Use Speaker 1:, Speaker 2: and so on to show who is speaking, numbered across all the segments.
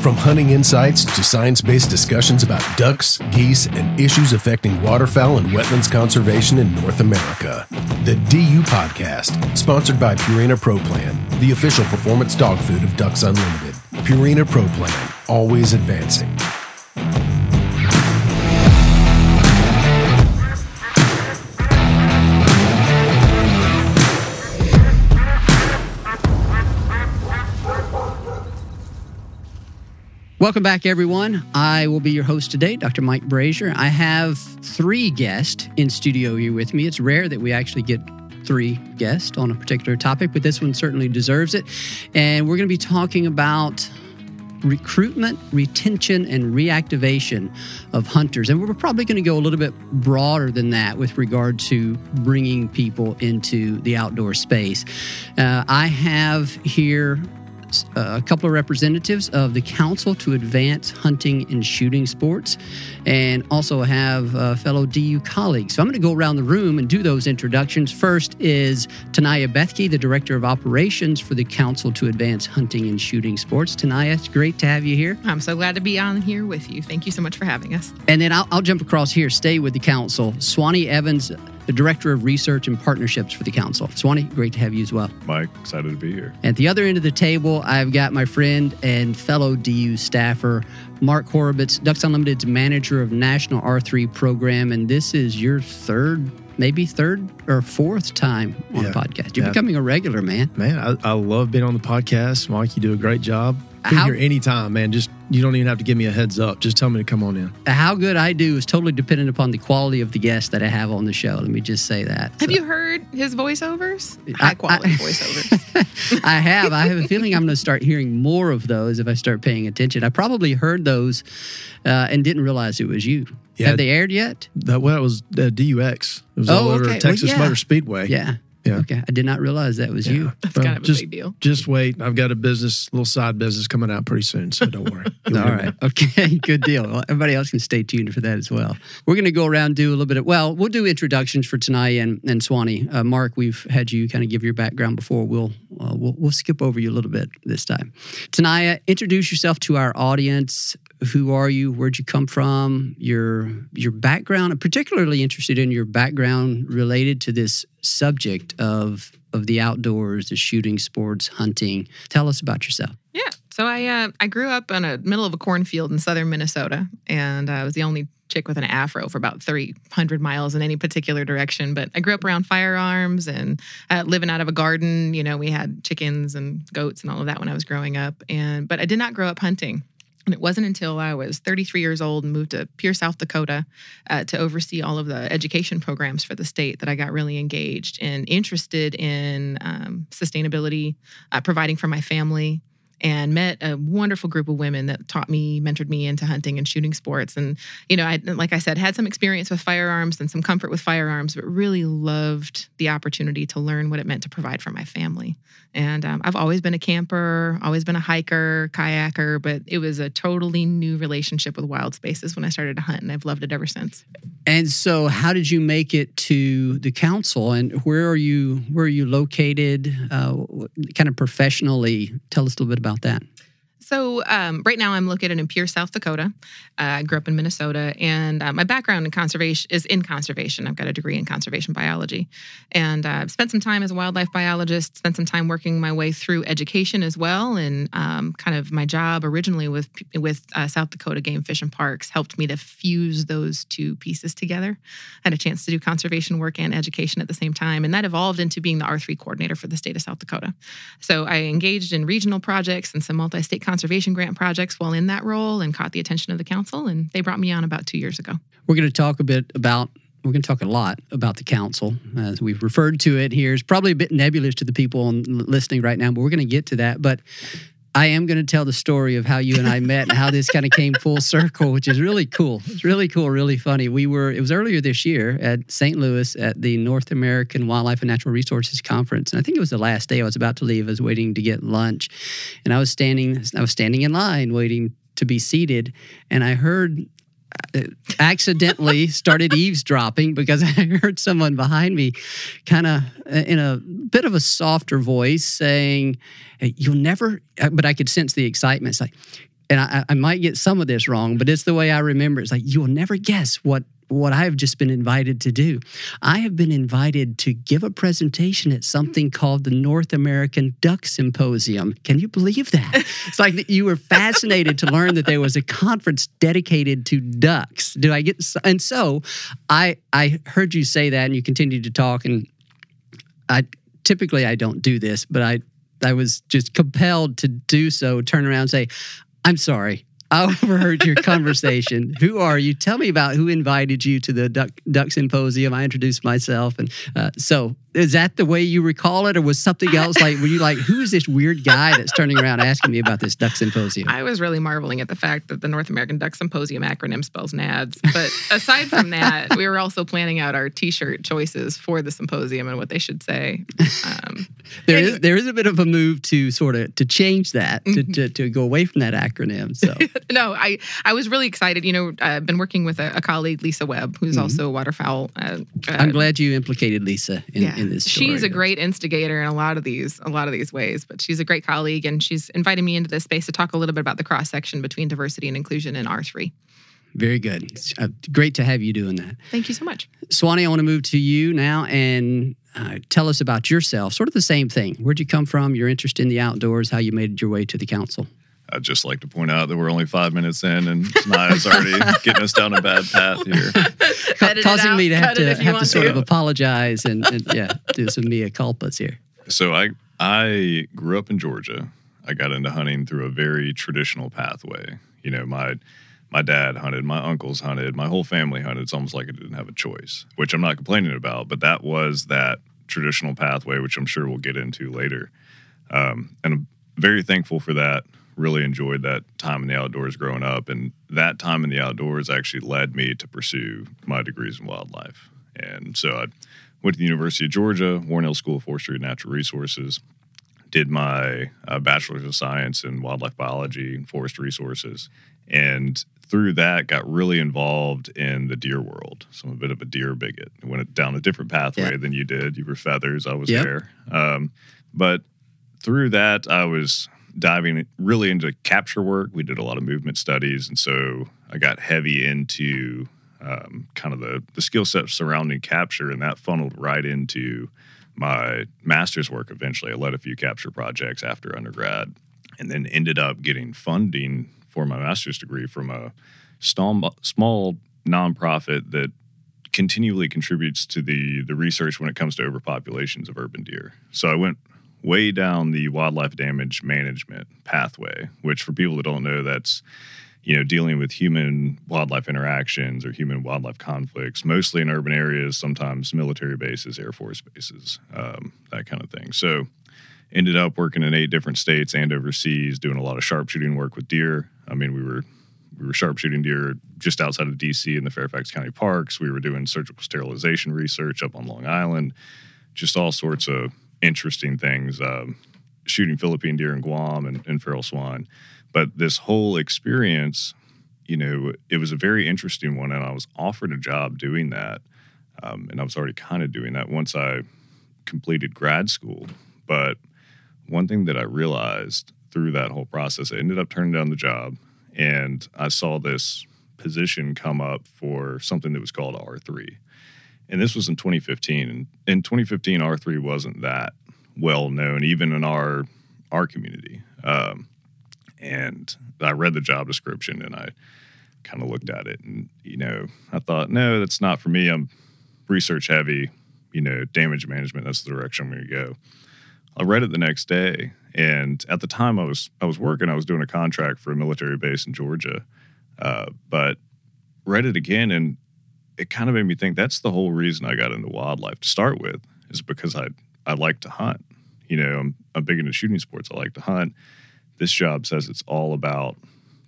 Speaker 1: From hunting insights to science based discussions about ducks, geese, and issues affecting waterfowl and wetlands conservation in North America. The DU Podcast, sponsored by Purina Pro Plan, the official performance dog food of Ducks Unlimited. Purina Pro Plan, always advancing.
Speaker 2: Welcome back, everyone. I will be your host today, Dr. Mike Brasher. I have three guests in studio here with me. It's rare that we actually get three guests on a particular topic, but this one certainly deserves it. And we're going to be talking about recruitment, retention, and reactivation of hunters. And we're probably going to go a little bit broader than that with regard to bringing people into the outdoor space. Uh, I have here a couple of representatives of the Council to Advance Hunting and Shooting Sports, and also have uh, fellow DU colleagues. So I'm going to go around the room and do those introductions. First is Taniya Bethke, the Director of Operations for the Council to Advance Hunting and Shooting Sports. Taniya, it's great to have you here.
Speaker 3: I'm so glad to be on here with you. Thank you so much for having us.
Speaker 2: And then I'll, I'll jump across here, stay with the Council. Swanny Evans, the Director of Research and Partnerships for the Council. Swanny, great to have you as well.
Speaker 4: Mike, excited to be here.
Speaker 2: At the other end of the table, I've got my friend and fellow DU staffer, Mark Horobetz, Ducks Unlimited's manager of National R3 program. And this is your third maybe third or fourth time on yeah, the podcast. You're yeah. becoming a regular, man.
Speaker 5: Man, I, I, love being on the podcast. Mike, you do a great job. Be How, here anytime, man. Just you don't even have to give me a heads up. Just tell me to come on in.
Speaker 2: How good I do is totally dependent upon the quality of the guests that I have on the show. Let me just say that.
Speaker 3: Have so. you heard his voiceovers? High quality I, voiceovers.
Speaker 2: I have. I have a feeling I'm going to start hearing more of those if I start paying attention. I probably heard those uh, and didn't realize it was you. Yeah, have they aired yet?
Speaker 5: That well, it was uh, DUX. It was oh, all over okay. Texas well, yeah. Motor Speedway.
Speaker 2: Yeah. Yeah. Okay. I did not realize that was yeah. you.
Speaker 3: That's kind of a
Speaker 5: just,
Speaker 3: big deal.
Speaker 5: Just wait. I've got a business, little side business coming out pretty soon, so don't worry.
Speaker 2: All right. Okay. Good deal. Well, everybody else can stay tuned for that as well. We're going to go around do a little bit of, well, we'll do introductions for Taniya and, and Swanny. Uh, Mark, we've had you kind of give your background before. We'll, uh, we'll, we'll skip over you a little bit this time. Taniya, introduce yourself to our audience who are you where'd you come from your your background i'm particularly interested in your background related to this subject of of the outdoors the shooting sports hunting tell us about yourself
Speaker 3: yeah So I uh, I grew up in a middle of a cornfield in southern Minnesota, and I was the only chick with an afro for about 300 miles in any particular direction. But I grew up around firearms and uh, living out of a garden. You know, we had chickens and goats and all of that when I was growing up. And but I did not grow up hunting. And it wasn't until I was 33 years old and moved to Pierre, South Dakota uh, to oversee all of the education programs for the state that I got really engaged and interested in um, sustainability, uh, providing for my family, and met a wonderful group of women that taught me, mentored me into hunting and shooting sports. And, you know, I, like I said, had some experience with firearms and some comfort with firearms, but really loved the opportunity to learn what it meant to provide for my family. And um, I've always been a camper, always been a hiker, kayaker, but it was a totally new relationship with wild spaces when I started to hunt, and I've loved it ever since.
Speaker 2: And so, how did you make it to the council, and where are you? Where are you located? Uh, kind of professionally, tell us a little bit about that.
Speaker 3: So um, right now I'm located in Pierre, South Dakota. Uh, I grew up in Minnesota, and uh, my background in conservation is in conservation. I've got a degree in conservation biology, and uh, I've spent some time as a wildlife biologist. Spent some time working my way through education as well, and um, kind of my job originally with with uh, South Dakota Game Fish and Parks helped me to fuse those two pieces together. I had a chance to do conservation work and education at the same time, and that evolved into being the R3 coordinator for the state of South Dakota. So I engaged in regional projects and some multi-state conservation conservation grant projects while in that role and caught the attention of the council. And they brought me on about two years ago.
Speaker 2: We're going to talk a bit about we're going to talk a lot about the council as we've referred to it here. It's probably a bit nebulous to the people listening right now, but we're going to get to that. But I am going to tell the story of how you and I met and how this kind of came full circle, which is really cool. It's really cool, really funny. We were, it was earlier this year at St. Louis at the North American Wildlife and Natural Resources Conference. And I think it was the last day I was about to leave. I was waiting to get lunch. And I was standing, I was standing in line waiting to be seated. And I heard accidentally started eavesdropping because I heard someone behind me kind of uh, in a bit of a softer voice saying, You'll never, uh, but I could sense the excitement. It's like, and I, I might get some of this wrong, but it's the way I remember. It's like, you'll never guess what what I've just been invited to do. I have been invited to give a presentation at something called the North American Duck Symposium. Can you believe that? it's like you were fascinated to learn that there was a conference dedicated to ducks. Do I get and so I I heard you say that and you continued to talk and I typically I don't do this, but I I was just compelled to do so, turn around and say, I'm sorry. I overheard your conversation. who are you? Tell me about who invited you to the Duck, Duck Symposium. I introduced myself. And uh, so is that the way you recall it, or was something else like? Were you like, who is this weird guy that's turning around asking me about this duck symposium?
Speaker 3: I was really marveling at the fact that the North American Duck Symposium acronym spells NADS. But aside from that, we were also planning out our T-shirt choices for the symposium and what they should say. Um,
Speaker 2: there anyway. is there is a bit of a move to sort of to change that to, mm-hmm. to, to, go away from that acronym. So
Speaker 3: no, I I was really excited. You know, I've been working with a, a colleague, Lisa Webb, who's mm-hmm. also a waterfowl. Uh,
Speaker 2: I'm glad you implicated Lisa in, yeah in this
Speaker 3: story. She's a great instigator in a lot of these a lot of these ways, but she's a great colleague and she's invited me into this space to talk a little bit about the cross section between diversity and inclusion in R3.
Speaker 2: Very good. It's uh, great to have you doing that.
Speaker 3: Thank you so much.
Speaker 2: Swanny, I want to move to you now and uh, tell us about yourself. Sort of the same thing. Where'd you come from? Your interest in the outdoors, how you made your way to the council.
Speaker 6: I'd just like to point out that we're only five minutes in, and Taniya's already getting us down a bad path here,
Speaker 2: Ca- causing me to have to have to sort to. of apologize and, and yeah, do some mea culpas here.
Speaker 6: So I I grew up in Georgia. I got into hunting through a very traditional pathway. You know, my my dad hunted, my uncles hunted, my whole family hunted. It's almost like I didn't have a choice, which I'm not complaining about, but that was that traditional pathway, which I'm sure we'll get into later. Um, and I'm very thankful for that really enjoyed that time in the outdoors growing up. And that time in the outdoors actually led me to pursue my degrees in wildlife. And so I went to the University of Georgia, Warnell School of Forestry and Natural Resources, did my uh, bachelor's of science in wildlife biology and forest resources. And through that, got really involved in the deer world. So I'm a bit of a deer bigot. I went down a different pathway yeah. than you did. You were feathers, I was yep. hair. Um, but through that, I was diving really into capture work. We did a lot of movement studies, and so I got heavy into um, kind of the the skill sets surrounding capture, and that funneled right into my master's work. Eventually, I led a few capture projects after undergrad, and then ended up getting funding for my master's degree from a small, small nonprofit that continually contributes to the the research when it comes to overpopulations of urban deer. So I went way down the wildlife damage management pathway, which for people that don't know, that's you know dealing with human wildlife interactions or human wildlife conflicts, mostly in urban areas, sometimes military bases, air force bases, um, that kind of thing. So ended up working in eight different states and overseas, doing a lot of sharpshooting work with deer. I mean, we were we were sharpshooting deer just outside of DC in the Fairfax County parks. We were doing surgical sterilization research up on Long Island, just all sorts of interesting things. Um, shooting Philippine deer in Guam and, and feral swine. But this whole experience, you know, it was a very interesting one. And I was offered a job doing that. Um, and I was already kind of doing that once I completed grad school. But one thing that I realized through that whole process, I ended up turning down the job and I saw this position come up for something that was called R3. And this was in 2015. And in 2015, R3 wasn't that well known, even in our our community. Um, and I read the job description and I kind of looked at it and you know I thought no that's not for me I'm research heavy you know damage management that's the direction I'm going to go I read it the next day, and at the time I was I was working. I was doing a contract for a military base in Georgia, uh, but read it again, and it kind of made me think that's the whole reason I got into wildlife to start with is because I I like to hunt. You know, I'm I'm big into shooting sports. I like to hunt. This job says it's all about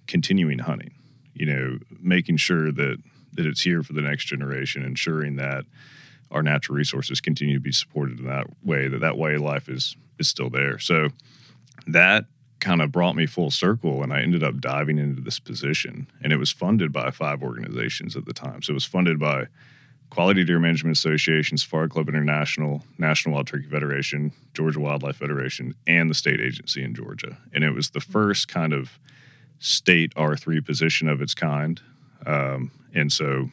Speaker 6: continuing hunting. You know, making sure that that it's here for the next generation, ensuring that our natural resources continue to be supported in that way that that way life is is still there so that kind of brought me full circle and i ended up diving into this position. And it was funded by five organizations at the time. So it was funded by quality deer management association safari club international national wild turkey federation georgia wildlife federation and the state agency in georgia. And it was the first kind of state r3 position of its kind. Um, and so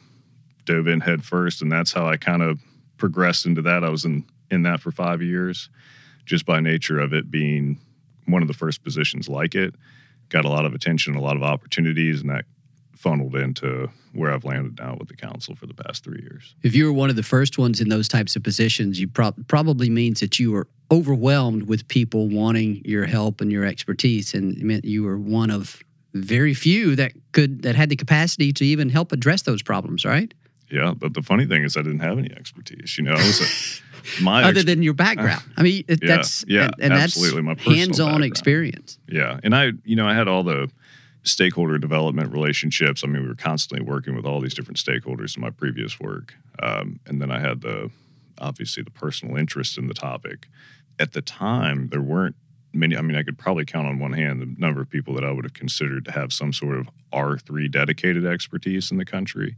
Speaker 6: dove in head first and that's how i kind of progressed into that. I was in in that for five years, just by nature of it being one of the first positions like it. Got a lot of attention, a lot of opportunities, and that funneled into where I've landed now with the council for the past three years.
Speaker 2: If you were one of the first ones in those types of positions, you pro- probably means that you were overwhelmed with people wanting your help and your expertise, and it meant you were one of very few that could that had the capacity to even help address those problems, right?
Speaker 6: Yeah, but the funny thing is, I didn't have any expertise. You know, I was a,
Speaker 2: my other than your background. I mean, it,
Speaker 6: yeah,
Speaker 2: that's
Speaker 6: yeah,
Speaker 2: and, and
Speaker 6: absolutely
Speaker 2: that's
Speaker 6: my
Speaker 2: hands-on
Speaker 6: background.
Speaker 2: experience.
Speaker 6: Yeah, and I, you know, I had all the stakeholder development relationships. I mean, we were constantly working with all these different stakeholders in my previous work, um, and then I had the obviously the personal interest in the topic. At the time, there weren't many. I mean, I could probably count on one hand the number of people that I would have considered to have some sort of R three dedicated expertise in the country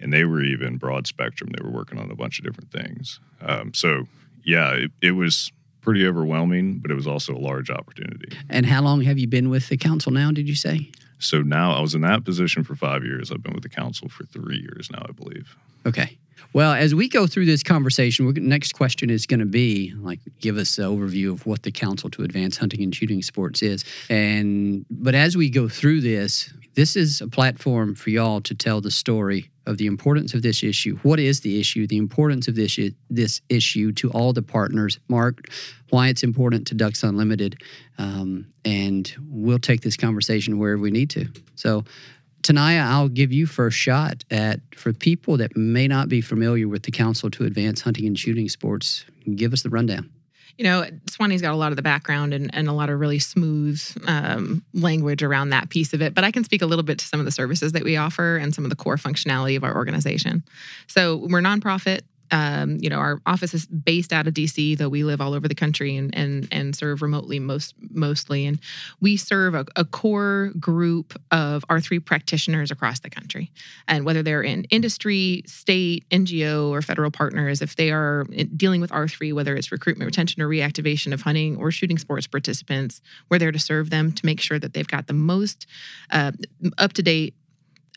Speaker 6: and they were even broad spectrum. They were working on a bunch of different things. Um, so yeah, it, it, was pretty overwhelming, but it was also a large opportunity.
Speaker 2: And how long have you been with the council now? Did you say?
Speaker 6: So now I was in that position for five years. I've been with the council for three years now, I believe.
Speaker 2: Okay. Well, as we go through this conversation, next question is going to be like, give us an overview of what the Council to Advance Hunting and Shooting Sports is. And but as we go through this, this is a platform for y'all to tell the story of the importance of this issue. What is the issue? The importance of this this issue to all the partners. Mark, why it's important to Ducks Unlimited, um, and we'll take this conversation wherever we need to. So. Taniya, I'll give you first shot at for people that may not be familiar with the Council to Advance Hunting and Shooting Sports. Give us the rundown
Speaker 3: you know, Swanny's got a lot of the background and, and a lot of really smooth um, language around that piece of it. But I can speak a little bit to some of the services that we offer and some of the core functionality of our organization. So we're nonprofit. Um, you know, our office is based out of DC, though we live all over the country and and and serve remotely most mostly. And we serve a, a core group of R3 practitioners across the country. And whether they're in industry, state, NGO, or federal partners, if they are dealing with R3, whether it's recruitment, retention, or reactivation of hunting or shooting sports participants, we're there to serve them to make sure that they've got the most uh, up to date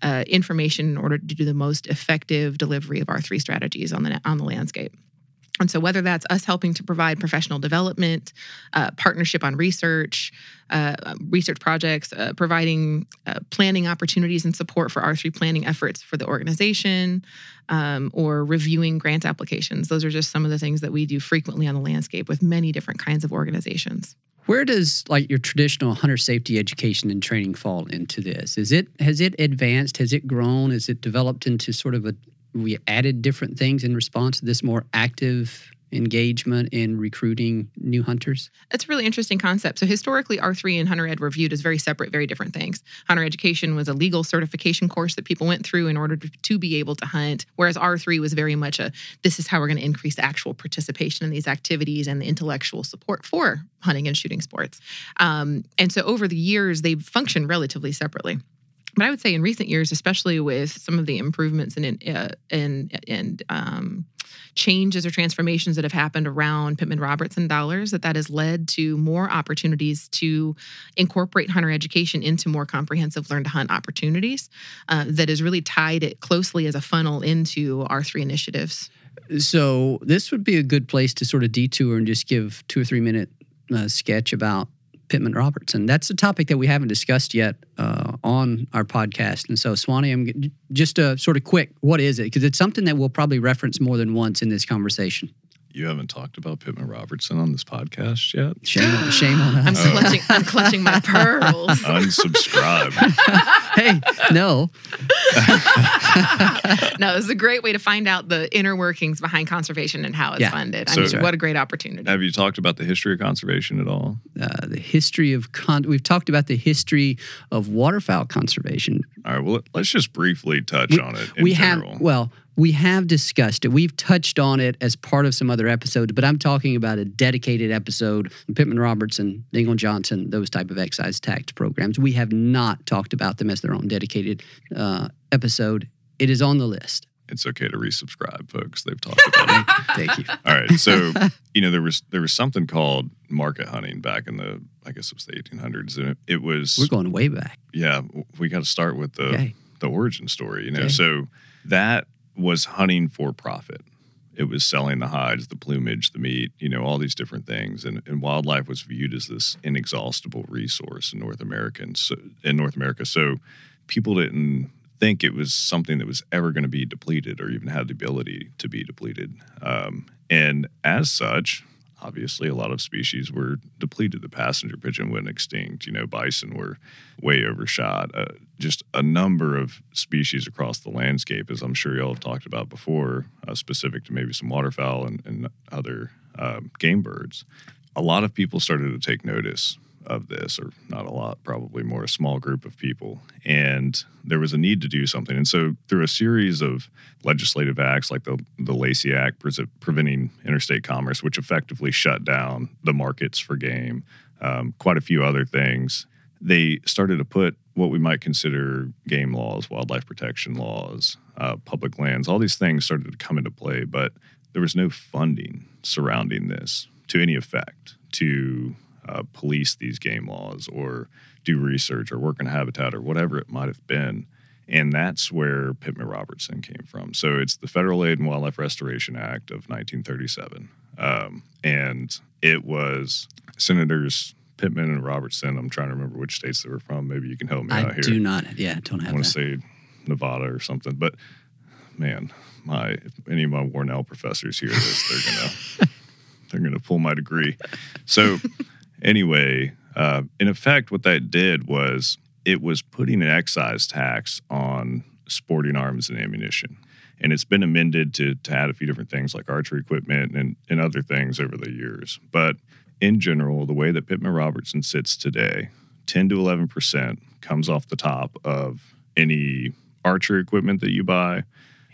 Speaker 3: uh, information in order to do the most effective delivery of our three strategies on the on the landscape. And so, whether that's us helping to provide professional development, uh, partnership on research, uh, research projects, uh, providing uh, planning opportunities and support for R3 planning efforts for the organization, um, or reviewing grant applications, those are just some of the things that we do frequently on the landscape with many different kinds of organizations.
Speaker 2: Where does like your traditional hunter safety education and training fall into this? Is it has it advanced? Has it grown? Has it developed into sort of a we added different things in response to this more active engagement in recruiting new hunters?
Speaker 3: That's a really interesting concept. So historically, R3 and Hunter Ed were viewed as very separate, very different things. Hunter education was a legal certification course that people went through in order to, be able to hunt, whereas R3 was very much a this is how we're going to increase actual participation in these activities and the intellectual support for hunting and shooting sports. Um, and so over the years, they've functioned relatively separately but I would say in recent years, especially with some of the improvements and uh, and um, changes or transformations that have happened around Pittman Robertson dollars, that that has led to more opportunities to incorporate hunter education into more comprehensive learn to hunt opportunities. Uh, that has really tied it closely as a funnel into our three initiatives.
Speaker 2: So this would be a good place to sort of detour and just give two or three minute uh, sketch about Pittman Robertson. That's a topic that we haven't discussed yet uh, on our podcast. And so, Swanny, I'm just a sort of quick, what is it? Because it's something that we'll probably reference more than once in this conversation.
Speaker 6: You haven't talked about Pittman Robertson on this podcast yet.
Speaker 2: Shame on, shame on us.
Speaker 3: I'm oh. clutching, I'm clutching my pearls.
Speaker 6: Unsubscribe.
Speaker 2: hey, no.
Speaker 3: no, this is a great way to find out the inner workings behind conservation and how it's yeah. funded. I mean, what a great opportunity.
Speaker 6: Have you talked about the history of conservation at all?
Speaker 2: Uh, the history of con- we've talked about the history of waterfowl conservation.
Speaker 6: All right. Well, let's just briefly touch we, on it.
Speaker 2: we
Speaker 6: general.
Speaker 2: have well we have discussed it. We've touched on it as part of some other episodes, but I'm talking about a dedicated episode. Pittman Robertson, Dingell Johnson, those type of excise tax programs. We have not talked about them as their own dedicated uh, episode. It is on the list.
Speaker 6: It's okay to resubscribe, folks. They've talked about it.
Speaker 2: Thank you.
Speaker 6: All right. So, you know, there was there was something called market hunting back in the I guess it was the 1800s, and it, it was
Speaker 2: we're going way back.
Speaker 6: Yeah, we got to start with the okay. the origin story. You know, okay. so that was hunting for profit. It was selling the hides, the plumage, the meat, you know, all these different things. And, and wildlife was viewed as this inexhaustible resource in North America. So, in North America. So people didn't think it was something that was ever going to be depleted or even had the ability to be depleted. Um, and as such, obviously a lot of species were depleted. The passenger pigeon went extinct. You know, bison were way overshot. Uh, just a number of species across the landscape, as I'm sure y'all have talked about before, uh, specific to maybe some waterfowl and, and other uh, game birds. A lot of people started to take notice of this, or not a lot, probably more a small group of people. And there was a need to do something. And so, through a series of legislative acts like the, the Lacey Act pre- preventing interstate commerce, which effectively shut down the markets for game, um, quite a few other things, they started to put what we might consider game laws, wildlife protection laws, uh, public lands, all these things started to come into play. But there was no funding surrounding this to any effect to uh, police these game laws or do research or work in habitat or whatever it might have been. And that's where Pittman Robertson came from. So it's the Federal Aid and Wildlife Restoration Act of 1937. Um, and it was Senators Pittman and Robertson. I'm trying to remember which states they were from. Maybe you can help me
Speaker 2: I
Speaker 6: out here.
Speaker 2: I do not. Yeah, don't have
Speaker 6: I want to say Nevada or something. But man, my if any of my Warnell professors hear this, they're gonna they're gonna pull my degree. So Anyway, uh, in effect, what that did was it was putting an excise tax on sporting arms and ammunition. And it's been amended to, to add a few different things like archery equipment and, and other things over the years. But in general, the way that Pittman Robertson sits today, 10 to 11% comes off the top of any archery equipment that you buy,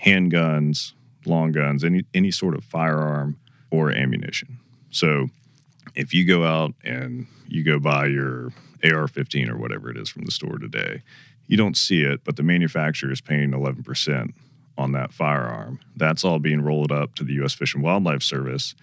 Speaker 6: handguns, long guns, any, any sort of firearm or ammunition. So if you go out and you go buy your AR 15 or whatever it is from the store today, you don't see it, but the manufacturer is paying 11% on that firearm. That's all being rolled up to the U.S. Fish and Wildlife Service.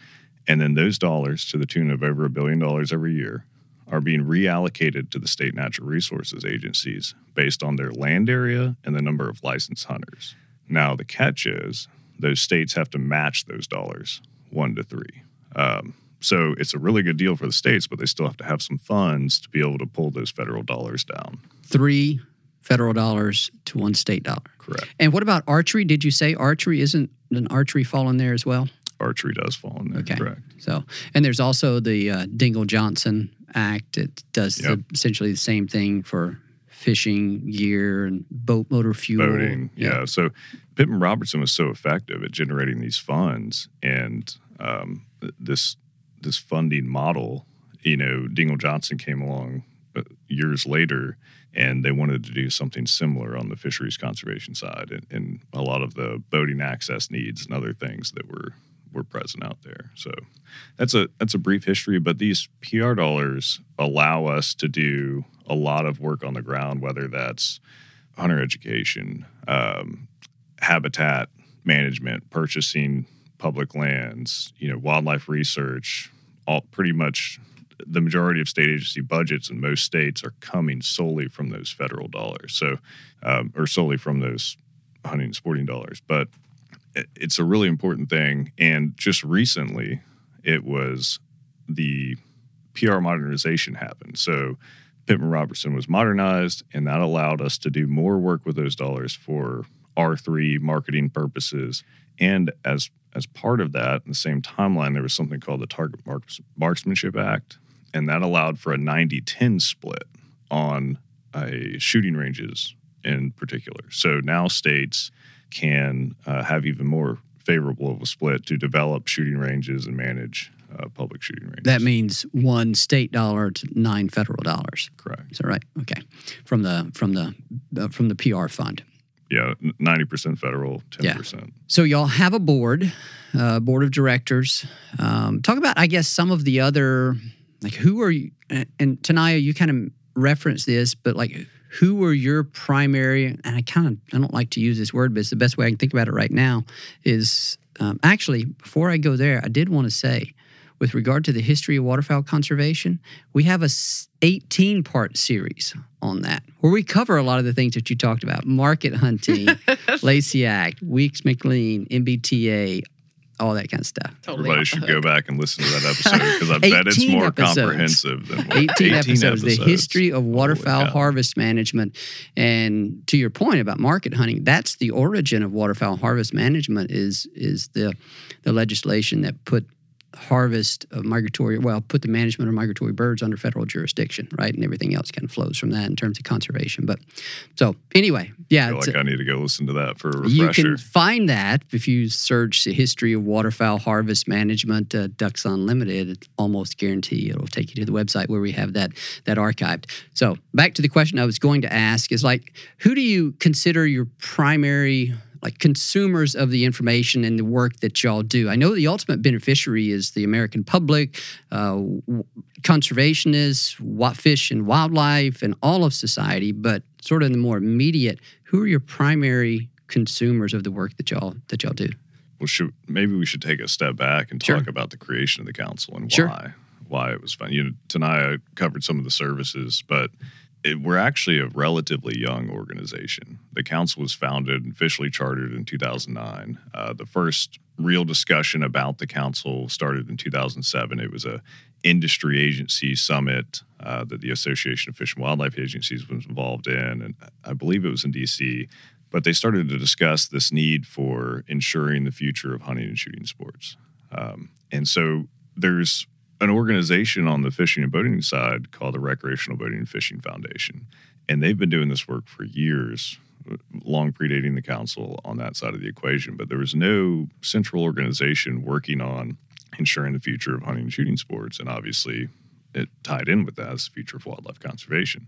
Speaker 6: And then those dollars, to the tune of over a billion dollars every year, are being reallocated to the state natural resources agencies based on their land area and the number of licensed hunters. Now, the catch is those states have to match those dollars one to three. Um, so it's a really good deal for the states, but they still have to have some funds to be able to pull those federal dollars down.
Speaker 2: Three federal dollars to one state dollar.
Speaker 6: Correct.
Speaker 2: And what about archery? Did you say archery isn't an archery fall in there as well?
Speaker 6: Archery does fall in there.
Speaker 2: Okay.
Speaker 6: Correct.
Speaker 2: So, and there's also the uh, Dingell Johnson Act. It does
Speaker 6: Yep.
Speaker 2: the, essentially the same thing for fishing gear and boat motor fuel.
Speaker 6: Boating. Yeah. So Pittman Robertson was so effective at generating these funds and um, this this funding model. You know, Dingell Johnson came along uh, years later, and they wanted to do something similar on the fisheries conservation side, and, and a lot of the boating access needs and other things that were were present out there. So that's a that's a brief history, but these PR dollars allow us to do a lot of work on the ground, whether that's hunter education, um, habitat management, purchasing public lands, you know, wildlife research, all pretty much the majority of state agency budgets in most states are coming solely from those federal dollars. So, um, or solely from those hunting and sporting dollars. But it's a really important thing. And just recently, it was the PR modernization happened. So Pittman Robertson was modernized, and that allowed us to do more work with those dollars for R3 marketing purposes. And as as part of that, in the same timeline, there was something called the Target Marks, Marksmanship Act, and that allowed for a 90 10 split on a shooting ranges in particular. So now states can uh, have even more favorable of a split to develop shooting ranges and manage uh, public shooting ranges.
Speaker 2: That means one state dollar to nine federal dollars.
Speaker 6: Correct.
Speaker 2: Is that right? Okay. From the from the uh, from the PR fund.
Speaker 6: Yeah, ninety percent federal, ten percent.
Speaker 2: So y'all have a board, uh, board of directors. Um, talk about, I guess, some of the other, like who are you? And, and Taniya, you kind of referenced this, but like who are your primary? And I kind of I don't like to use this word, but it's the best way I can think about it right now. Is um, actually before I go there, I did want to say. With regard to the history of waterfowl conservation, we have a 18 part series on that where we cover a lot of the things that you talked about market hunting, Lacey Act, Weeks McLean, MBTA, all that kind of stuff.
Speaker 6: Everybody should go back and listen to that episode because I bet it's more
Speaker 2: episodes.
Speaker 6: comprehensive than
Speaker 2: 18,
Speaker 6: 18
Speaker 2: episodes, the history of waterfowl
Speaker 6: cow.
Speaker 2: harvest management. And to your point about market hunting, that's the origin of waterfowl harvest management is is the the legislation that put harvest of migratory well put the management of migratory birds under federal jurisdiction right and everything else kind of flows from that in terms of conservation but so anyway yeah
Speaker 6: I feel like I need to go listen to that for a
Speaker 2: you can find that if you search the history of waterfowl harvest management, uh, Ducks Unlimited. It's almost guarantee it'll take you to the website where we have that that archived. So back to the question I was going to ask is like, who do you consider your primary like consumers of the information and the work that y'all do? I know the ultimate beneficiary is the American public, uh, conservationists, fish and wildlife, and all of society. But sort of in the more immediate, who are your primary consumers of the work that y'all that y'all do?
Speaker 6: well, should, maybe we should take a step back and
Speaker 2: Sure.
Speaker 6: talk about the creation of the council and
Speaker 2: Sure.
Speaker 6: why why it was fun. You know, tonight I covered some of the services, but it, we're actually a relatively young organization. The council was founded and officially chartered in 2009. Uh, the first real discussion about the council started in 2007. It was a industry agency summit uh, that the Association of Fish and Wildlife Agencies was involved in, and I believe it was in D.C. But they started to discuss this need for ensuring the future of hunting and shooting sports. Um, and so there's an organization on the fishing and boating side called the Recreational Boating and Fishing Foundation. And they've been doing this work for years, long predating the council on that side of the equation. But there was no central organization working on ensuring the future of hunting and shooting sports. And obviously, it tied in with that as the future of wildlife conservation.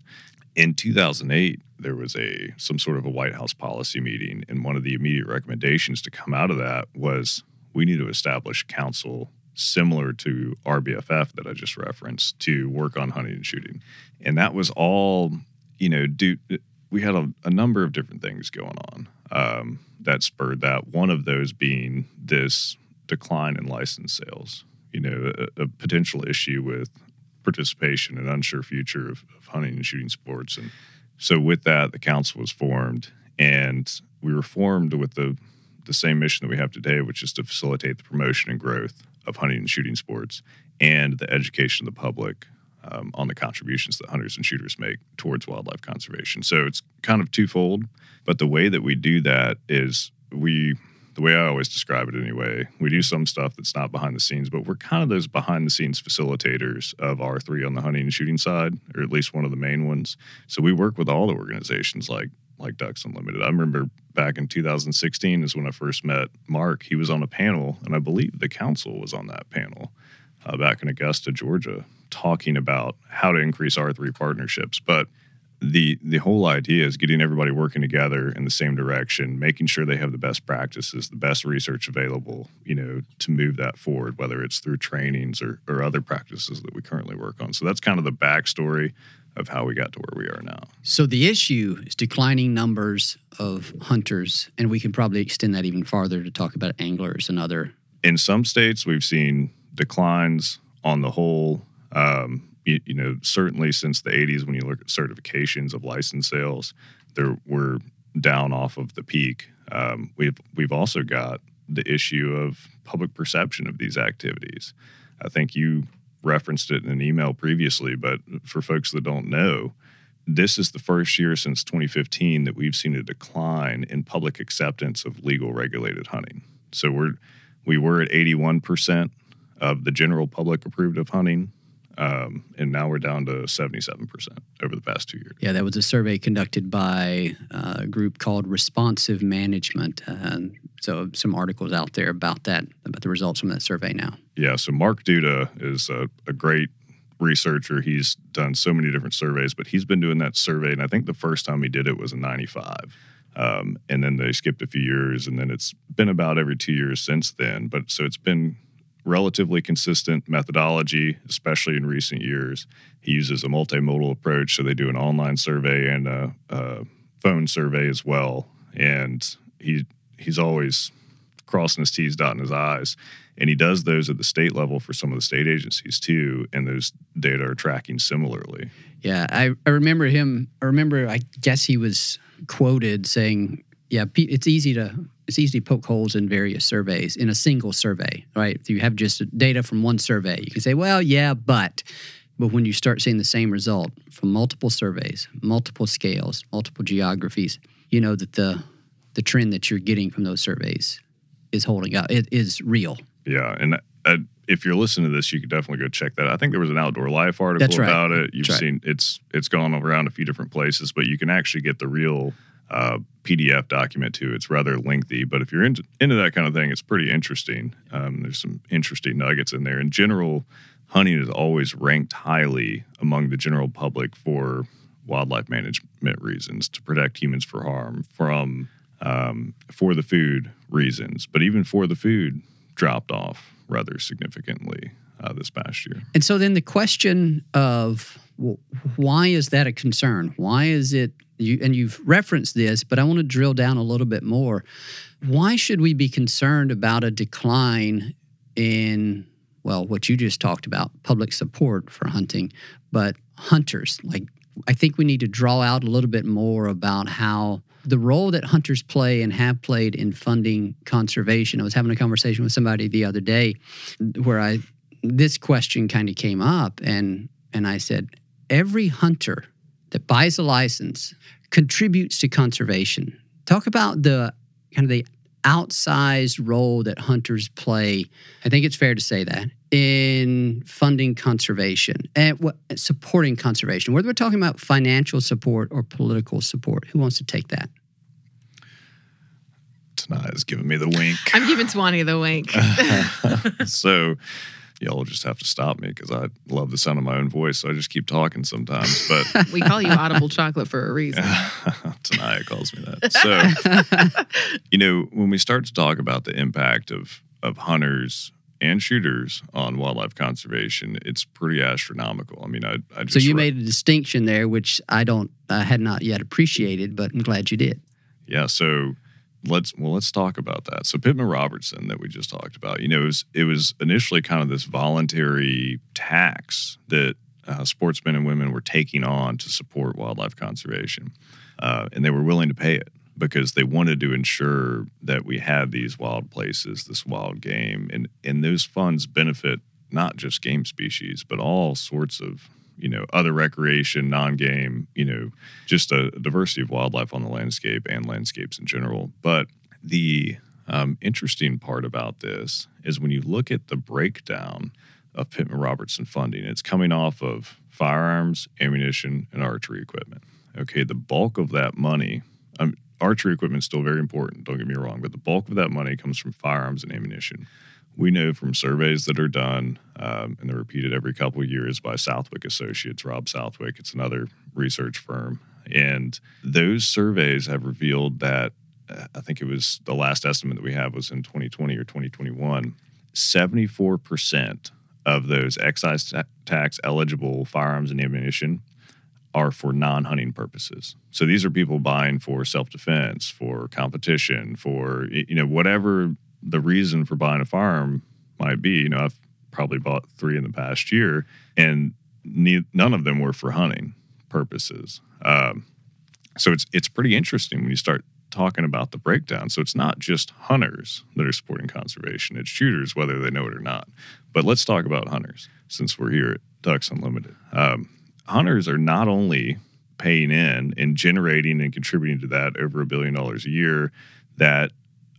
Speaker 6: In 2008, there was a some sort of a White House policy meeting, and one of the immediate recommendations to come out of that was we need to establish council similar to RBFF that I just referenced to work on hunting and shooting. And that was all, you know, do we had a, a number of different things going on um, that spurred that. One of those being this decline in license sales, you know, a, a potential issue with participation and unsure future of, of hunting and shooting sports. And so with that, the council was formed and we were formed with the the same mission that we have today, which is to facilitate the promotion and growth of hunting and shooting sports and the education of the public um, on the contributions that hunters and shooters make towards wildlife conservation. So it's kind of twofold, but the way that we do that is we the way I always describe it anyway, we do some stuff that's not behind the scenes, but we're kind of those behind the scenes facilitators of R3 on the hunting and shooting side, or at least one of the main ones. So we work with all the organizations like like Ducks Unlimited. I remember back in 2016 is when I first met Mark. He was on a panel, and I believe the council was on that panel uh, back in Augusta, Georgia, talking about how to increase R3 partnerships. But the the whole idea is getting everybody working together in the same direction, making sure they have the best practices, the best research available, you know, to move that forward, whether it's through trainings or, or other practices that we currently work on. So that's kind of the backstory of how we got to where we are now.
Speaker 2: So the issue is declining numbers of hunters, and we can probably extend that even farther to talk about anglers and other.
Speaker 6: In some states, we've seen declines on the whole. Um, you, you, know, certainly since the 80s, when you look at certifications of license sales, there were down off of the peak. Um, we've we've also got the issue of public perception of these activities. I think you referenced it in an email previously, but for folks that don't know, this is the first year since 2015 that we've seen a decline in public acceptance of legal regulated hunting. So we're we were at 81% of the general public approved of hunting um, and now we're down to 77% over the past two years.
Speaker 2: Yeah, that was a survey conducted by uh, a group called Responsive Management. And so, some articles out there about that, about the results from that survey now.
Speaker 6: Yeah, so Mark Duda is a, a great researcher. He's done so many different surveys, but he's been doing that survey. And I think the first time he did it was in 95. Um, and then they skipped a few years, and then it's been about every two years since then. But so it's been relatively consistent methodology, especially in recent years. He uses a multimodal approach, so they do an online survey and a, a phone survey as well. And he he's always crossing his T's, dotting his I's. And he does those at the state level for some of the state agencies too, and those data are tracking similarly.
Speaker 2: Yeah, I, I remember him. I remember, I guess he was quoted saying, "Yeah, it's easy to it's easy to poke holes in various surveys in a single survey, right? If you have just data from one survey, you can say, well, yeah, but. But when you start seeing the same result from multiple surveys, multiple scales, multiple geographies, you know that the the trend that you're getting from those surveys is holding up. It is real.
Speaker 6: Yeah, and uh, if you're listening to this, you could definitely go check that. I think there was an Outdoor Life article
Speaker 2: right.
Speaker 6: about it. You've That's seen right. it's it's gone around a few different places, but you can actually get the real uh, PDF document too. It's rather lengthy, but if you're into, into that kind of thing, it's pretty interesting. Um, there's some interesting nuggets in there. In general, hunting is always ranked highly among the general public for wildlife management reasons to protect humans for harm from um, for the food reasons, but even for the food dropped off rather significantly uh, this past year.
Speaker 2: And so then the question of why is that a concern? Why is it you, and you've referenced this, but I want to drill down a little bit more. Why should we be concerned about a decline in, well, what you just talked about, public support for hunting, but hunters? Like, I think we need to draw out a little bit more about how the role that hunters play and have played in funding conservation. I was having a conversation with somebody the other day where I this question kind of came up and and I said every hunter that buys a license contributes to conservation. Talk about the kind of the outsized role that hunters play. I think it's fair to say that in funding conservation eh, and what, supporting conservation. Whether we're talking about financial support or political support, who wants to take that?
Speaker 6: Taniya is giving me the wink.
Speaker 3: I'm giving Swanny the wink.
Speaker 6: so y'all just have to stop me because I love the sound of my own voice. So I just keep talking sometimes. But
Speaker 3: we call you Audible Chocolate for a reason.
Speaker 6: Taniya calls me that. So, you know, when we start to talk about the impact of of hunters and shooters on wildlife conservation, it's pretty astronomical. I mean, I, I just
Speaker 2: so you made a distinction there, which I don't, I had not yet appreciated, but I'm glad you did.
Speaker 6: Yeah. So let's well let's talk about that. So Pittman Robertson that we just talked about, you know, it was, it was initially kind of this voluntary tax that uh, sportsmen and women were taking on to support wildlife conservation, uh, and they were willing to pay it. because they wanted to ensure that we had these wild places, this wild game, and and those funds benefit not just game species, but all sorts of you know other recreation, non-game, you know, just a diversity of wildlife on the landscape and landscapes in general. But the um, interesting part about this is when you look at the breakdown of Pittman Robertson funding, it's coming off of firearms, ammunition, and archery equipment. Okay, the bulk of that money, um, archery equipment is still very important, don't get me wrong, but the bulk of that money comes from firearms and ammunition. We know from surveys that are done, um, and they're repeated every couple of years by Southwick Associates, Rob Southwick, it's another research firm. And those surveys have revealed that uh, I think it was the last estimate that we have was in 2020 or 2021, 74% of those excise tax eligible firearms and ammunition are for non-hunting purposes. So these are people buying for self-defense, for competition, for you know whatever the reason for buying a firearm might be. You know, I've probably bought 3 in the past year and ne- none of them were for hunting purposes. Um, so it's it's pretty interesting when you start talking about the breakdown. So it's not just hunters that are supporting conservation, it's shooters, whether they know it or not. But let's talk about hunters since we're here at Ducks Unlimited. Um, hunters are not only paying in and generating and contributing to that over a billion dollars a year that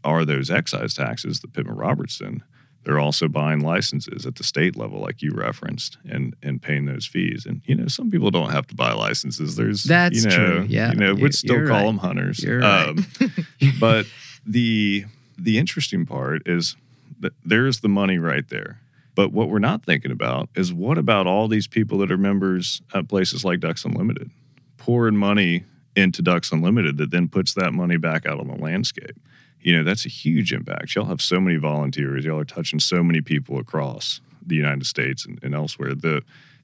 Speaker 6: are those excise taxes that Pittman Robertson they're also buying licenses at the state level, like you referenced, and and paying those fees. And you know, some people don't have to buy licenses. There's
Speaker 2: that's
Speaker 6: you know,
Speaker 2: true. Yeah,
Speaker 6: you know, we'd still call
Speaker 2: right.
Speaker 6: them hunters.
Speaker 2: You're right.
Speaker 6: Um, but the the interesting part is that there's the money right there. But what we're not thinking about is what about all these people that are members at places like Ducks Unlimited, pouring money into Ducks Unlimited that then puts that money back out on the landscape you know that's a huge impact. Y'all have so many volunteers. Y'all are touching so many people across the united states and, and elsewhere the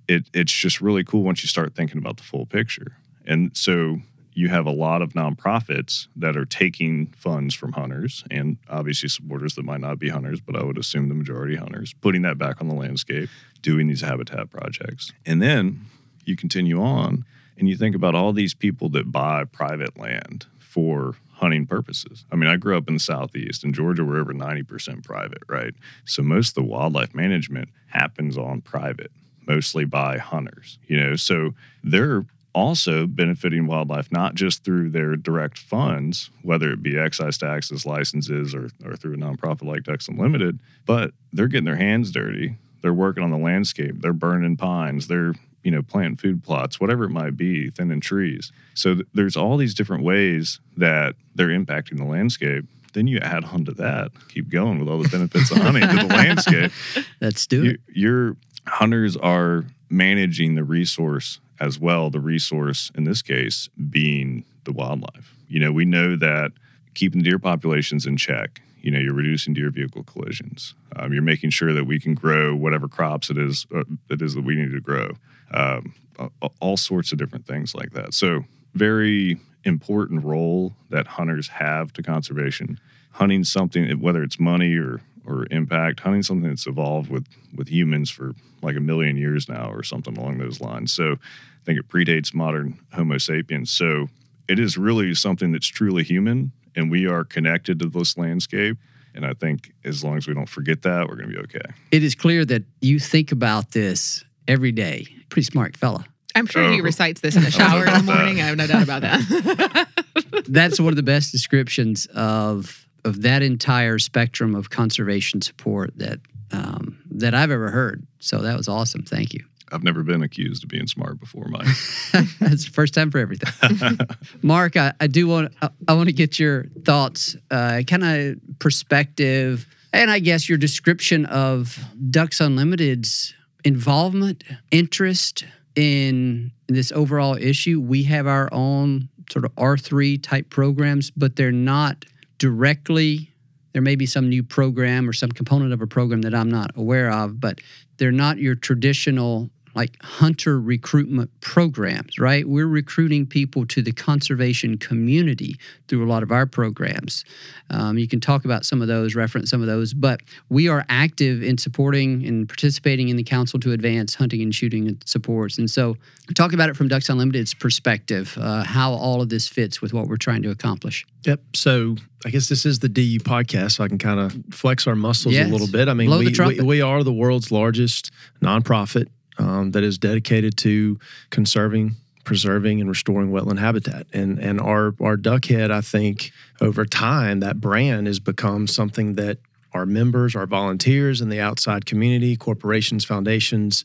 Speaker 6: it, it's just really cool once you start thinking about the full picture. And so you have a lot of nonprofits that are taking funds from hunters and obviously supporters that might not be hunters but i would assume the majority hunters putting that back on the landscape doing these habitat projects. And then you continue on and you think about all these people that buy private land for hunting purposes. I mean, I grew up in the Southeast. In Georgia, we're over 90% private, right? So most of the wildlife management happens on private, mostly by hunters, you know? So they're also benefiting wildlife not just through their direct funds, whether it be excise taxes, licenses, or, or through a nonprofit like Ducks Unlimited, but they're getting their hands dirty. They're working on the landscape. They're burning pines. They're you know, planting food plots, whatever it might be, thinning trees. So th- there's all these different ways that they're impacting the landscape. Then you add on to that, keep going with all the benefits of hunting to the landscape.
Speaker 2: Let's do
Speaker 6: You,
Speaker 2: it.
Speaker 6: your hunters are managing the resource as well. The resource in this case being the wildlife. You know, we know that keeping deer populations in check. You know, you're reducing deer vehicle collisions. Um, you're making sure that we can grow whatever crops it is uh, it is that we need to grow um, all sorts of different things like that. So, very important role that hunters have to conservation. Hunting something, whether it's money or or impact, hunting something that's evolved with with humans for like a million years now, or something along those lines. So, I think it predates modern Homo sapiens. So, it is really something that's truly human, and we are connected to this landscape. And I think as long as we don't forget that, we're going to be okay.
Speaker 2: It is clear that you think about this every day. Pretty smart fella.
Speaker 3: I'm sure he
Speaker 6: Oh.
Speaker 3: recites this in the shower in the morning. I have no doubt about that.
Speaker 2: That's one of the best descriptions of of that entire spectrum of conservation support that um, that I've ever heard. So that was awesome. Thank you.
Speaker 6: I've never been accused of being smart before, Mike.
Speaker 2: That's the first time for everything. Mark, I, I do want I, I want to get your thoughts, uh, kind of perspective, and I guess your description of Ducks Unlimited's involvement, interest in this overall issue. We have our own sort of R three type programs, but they're not directly. There may be some new program or some component of a program that I'm not aware of, but they're not your traditional like hunter recruitment programs, right? We're recruiting people to the conservation community through a lot of our programs. Um, you can talk about some of those, reference some of those, but we are active in supporting and participating in the Council to Advance Hunting and Shooting Sports. And so, talk about it from Ducks Unlimited's perspective, uh, how all of this fits with what we're trying to accomplish.
Speaker 5: Yep. So, I guess this is the DU podcast, so I can kind of flex our muscles
Speaker 2: yes.
Speaker 5: a little bit. I mean, we, we, we are the world's largest nonprofit um, that is dedicated to conserving, preserving, and restoring wetland habitat. And and our our duckhead, I think, over time, that brand has become something that our members, our volunteers, and the outside community, corporations, foundations,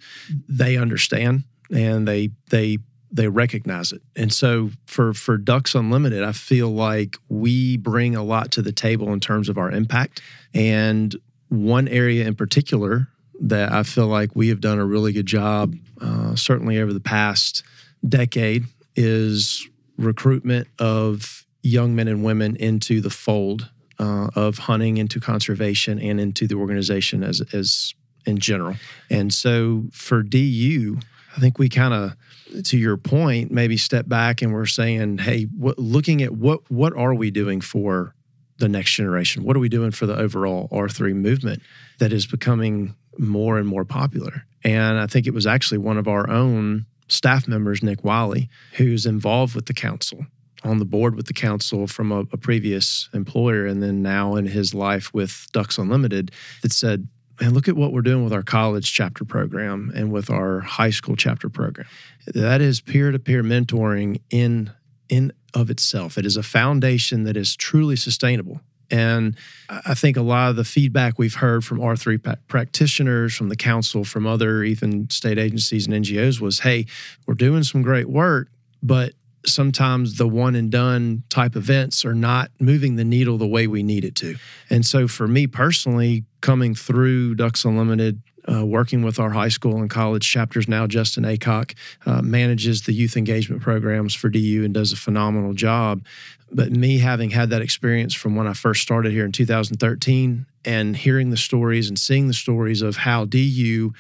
Speaker 5: they understand and they they they recognize it. And so for for Ducks Unlimited, I feel like we bring a lot to the table in terms of our impact. And one area in particular that I feel like we have done a really good job, uh, certainly over the past decade, is recruitment of young men and women into the fold uh, of hunting, into conservation, and into the organization as as in general. And so for DU, I think we kind of, to your point, maybe step back and we're saying, hey, what, looking at what what are we doing for the next generation? What are we doing for the overall R3 movement that is becoming more and more popular. And I think it was actually one of our own staff members, Nick Wiley, who's involved with the council, on the board with the council from a, a previous employer, and then now in his life with Ducks Unlimited, that said, Man, look at what we're doing with our college chapter program and with our high school chapter program. That is peer to peer mentoring in in of itself. It is a foundation that is truly sustainable. And I think a lot of the feedback we've heard from R3 practitioners, from the council, from other even state agencies and NGOs was hey, we're doing some great work, but sometimes the one and done type events are not moving the needle the way we need it to. And so for me personally, coming through Ducks Unlimited, uh, working with our high school and college chapters now. Justin Acock uh, manages the youth engagement programs for DU and does a phenomenal job. But me having had that experience from when I first started here in 2013 and hearing the stories and seeing the stories of how DU,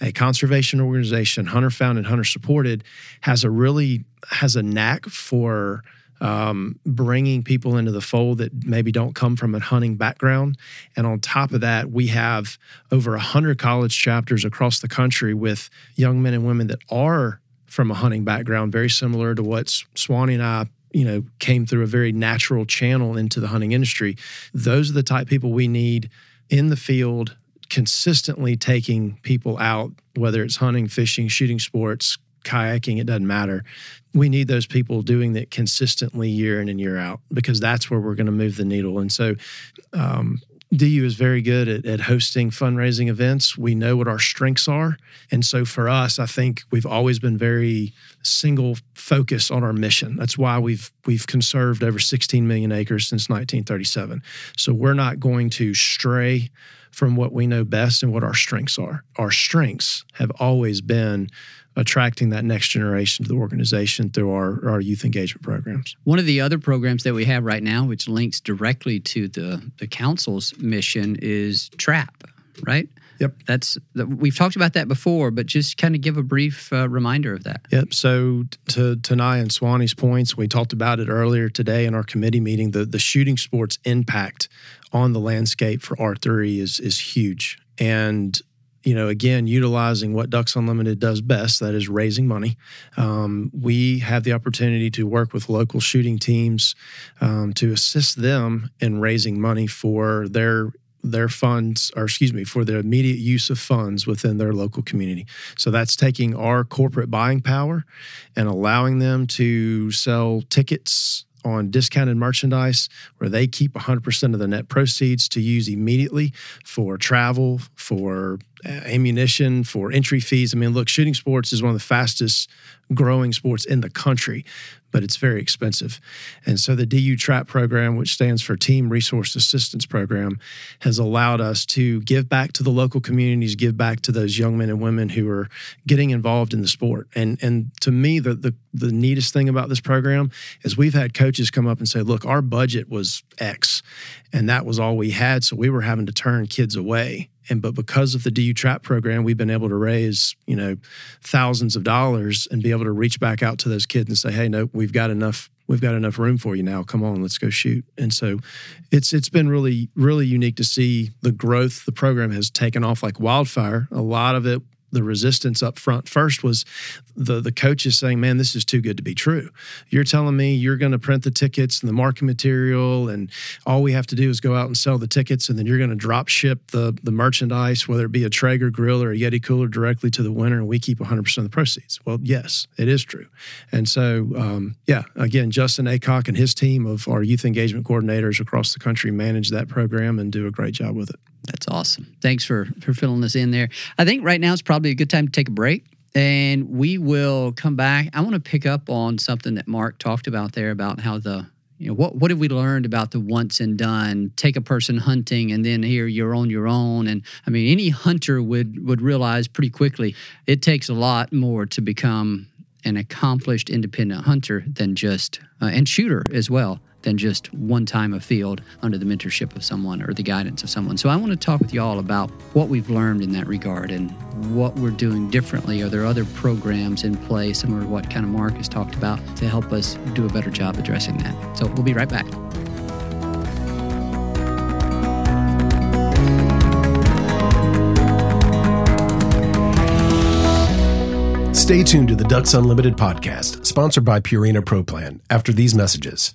Speaker 5: a conservation organization, hunter founded, hunter supported, has a really has a knack for um, bringing people into the fold that maybe don't come from a hunting background. And on top of that, we have over 100 college chapters across the country with young men and women that are from a hunting background, very similar to what Swanny and I you know came through a very natural channel into the hunting industry those are the type people we need in the field consistently taking people out whether it's hunting fishing shooting sports kayaking it doesn't matter we need those people doing that consistently year in and year out because that's where we're going to move the needle and so um, DU is very good at, at, hosting fundraising events. We know what our strengths are. And so for us, I think we've always been very single focus on our mission. That's why we've we've conserved over 16 million acres since 1937. So we're not going to stray from what we know best and what our strengths are. Our strengths have always been attracting that next generation to the organization through our, our youth engagement programs.
Speaker 2: One of the other programs that we have right now, which links directly to the, the council's mission, is TRAP, right?
Speaker 5: Yep.
Speaker 2: That's we've talked about that before, but just kind of give a brief uh, reminder of that.
Speaker 5: Yep. So to Taniya and Swanny's points, we talked about it earlier today in our committee meeting. The the shooting sports impact on the landscape for R3 is is huge. And you know, again, utilizing what Ducks Unlimited does best, that is raising money. Um, we have the opportunity to work with local shooting teams um, to assist them in raising money for their their funds, or excuse me, for the immediate use of funds within their local community. So that's taking our corporate buying power and allowing them to sell tickets on discounted merchandise where they keep 100% of the net proceeds to use immediately for travel, for uh, ammunition, for entry fees. I mean, look, shooting sports is one of the fastest growing sports in the country, but it's very expensive. And so the DU TRAP program, which stands for Team Resource Assistance Program, has allowed us to give back to the local communities, give back to those young men and women who are getting involved in the sport. And and to me, the the, the neatest thing about this program is we've had coaches come up and say, look, our budget was X, and that was all we had. So we were having to turn kids away And but because of the DU Trap program, we've been able to raise you know thousands of dollars and be able to reach back out to those kids and say, hey, no, we've got enough we've got enough room for you now. Come on, let's go shoot. And so it's it's been really really unique to see the growth the program has taken off like wildfire. A lot of it the resistance up front first was the the coaches saying, "Man, this is too good to be true. You're telling me you're going to print the tickets and the marketing material, and all we have to do is go out and sell the tickets, and then you're going to drop ship the the merchandise, whether it be a Traeger grill or a Yeti cooler, directly to the winner, and we keep 100 percent of the proceeds." Well, yes, it is true, and so um, yeah, again, Justin Acock and his team of our youth engagement coordinators across the country manage that program and do a great job with it.
Speaker 2: That's awesome. Thanks for for filling us in there. I think right now it's probably a good time to take a break and we will come back. I want to pick up on something that Mark talked about there about how the you know what what have we learned about the once and done take a person hunting and then here you're on your own and i mean any hunter would would realize pretty quickly it takes a lot more to become an accomplished independent hunter than just uh, and shooter as well than just one time a field under the mentorship of someone or the guidance of someone. So I want to talk with y'all about what we've learned in that regard and what we're doing differently. Are there other programs in place, similar to what kind of Mark has talked about, to help us do a better job addressing that? So we'll be right back.
Speaker 1: Stay tuned to the Ducks Unlimited podcast, sponsored by Purina Pro Plan, after these messages.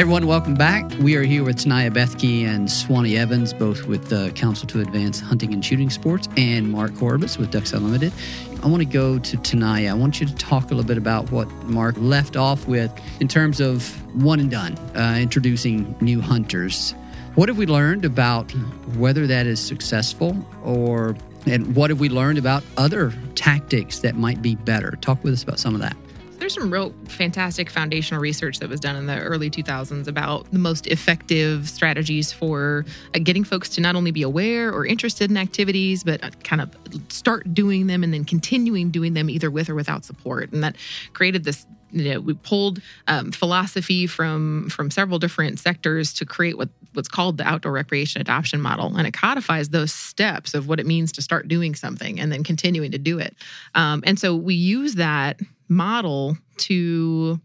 Speaker 2: Everyone, welcome back. We are here with Taniya Bethke and Swanny Evans, both with the Council to Advance Hunting and Shooting Sports, and Mark Horobetz with Ducks Unlimited. I want to go to Taniya. I want you to talk a little bit about what Mark left off with in terms of one and done, uh, introducing new hunters. What have we learned about whether that is successful or and what have we learned about other tactics that might be better? Talk with us about some of that
Speaker 3: there's some real fantastic foundational research that was done in the early 2000s about the most effective strategies for uh, getting folks to not only be aware or interested in activities, but uh, kind of start doing them and then continuing doing them either with or without support. And that created this you know we pulled um, philosophy from from several different sectors to create what what's called the outdoor recreation adoption model and it codifies those steps of what it means to start doing something and then continuing to do it um, and so we use that model to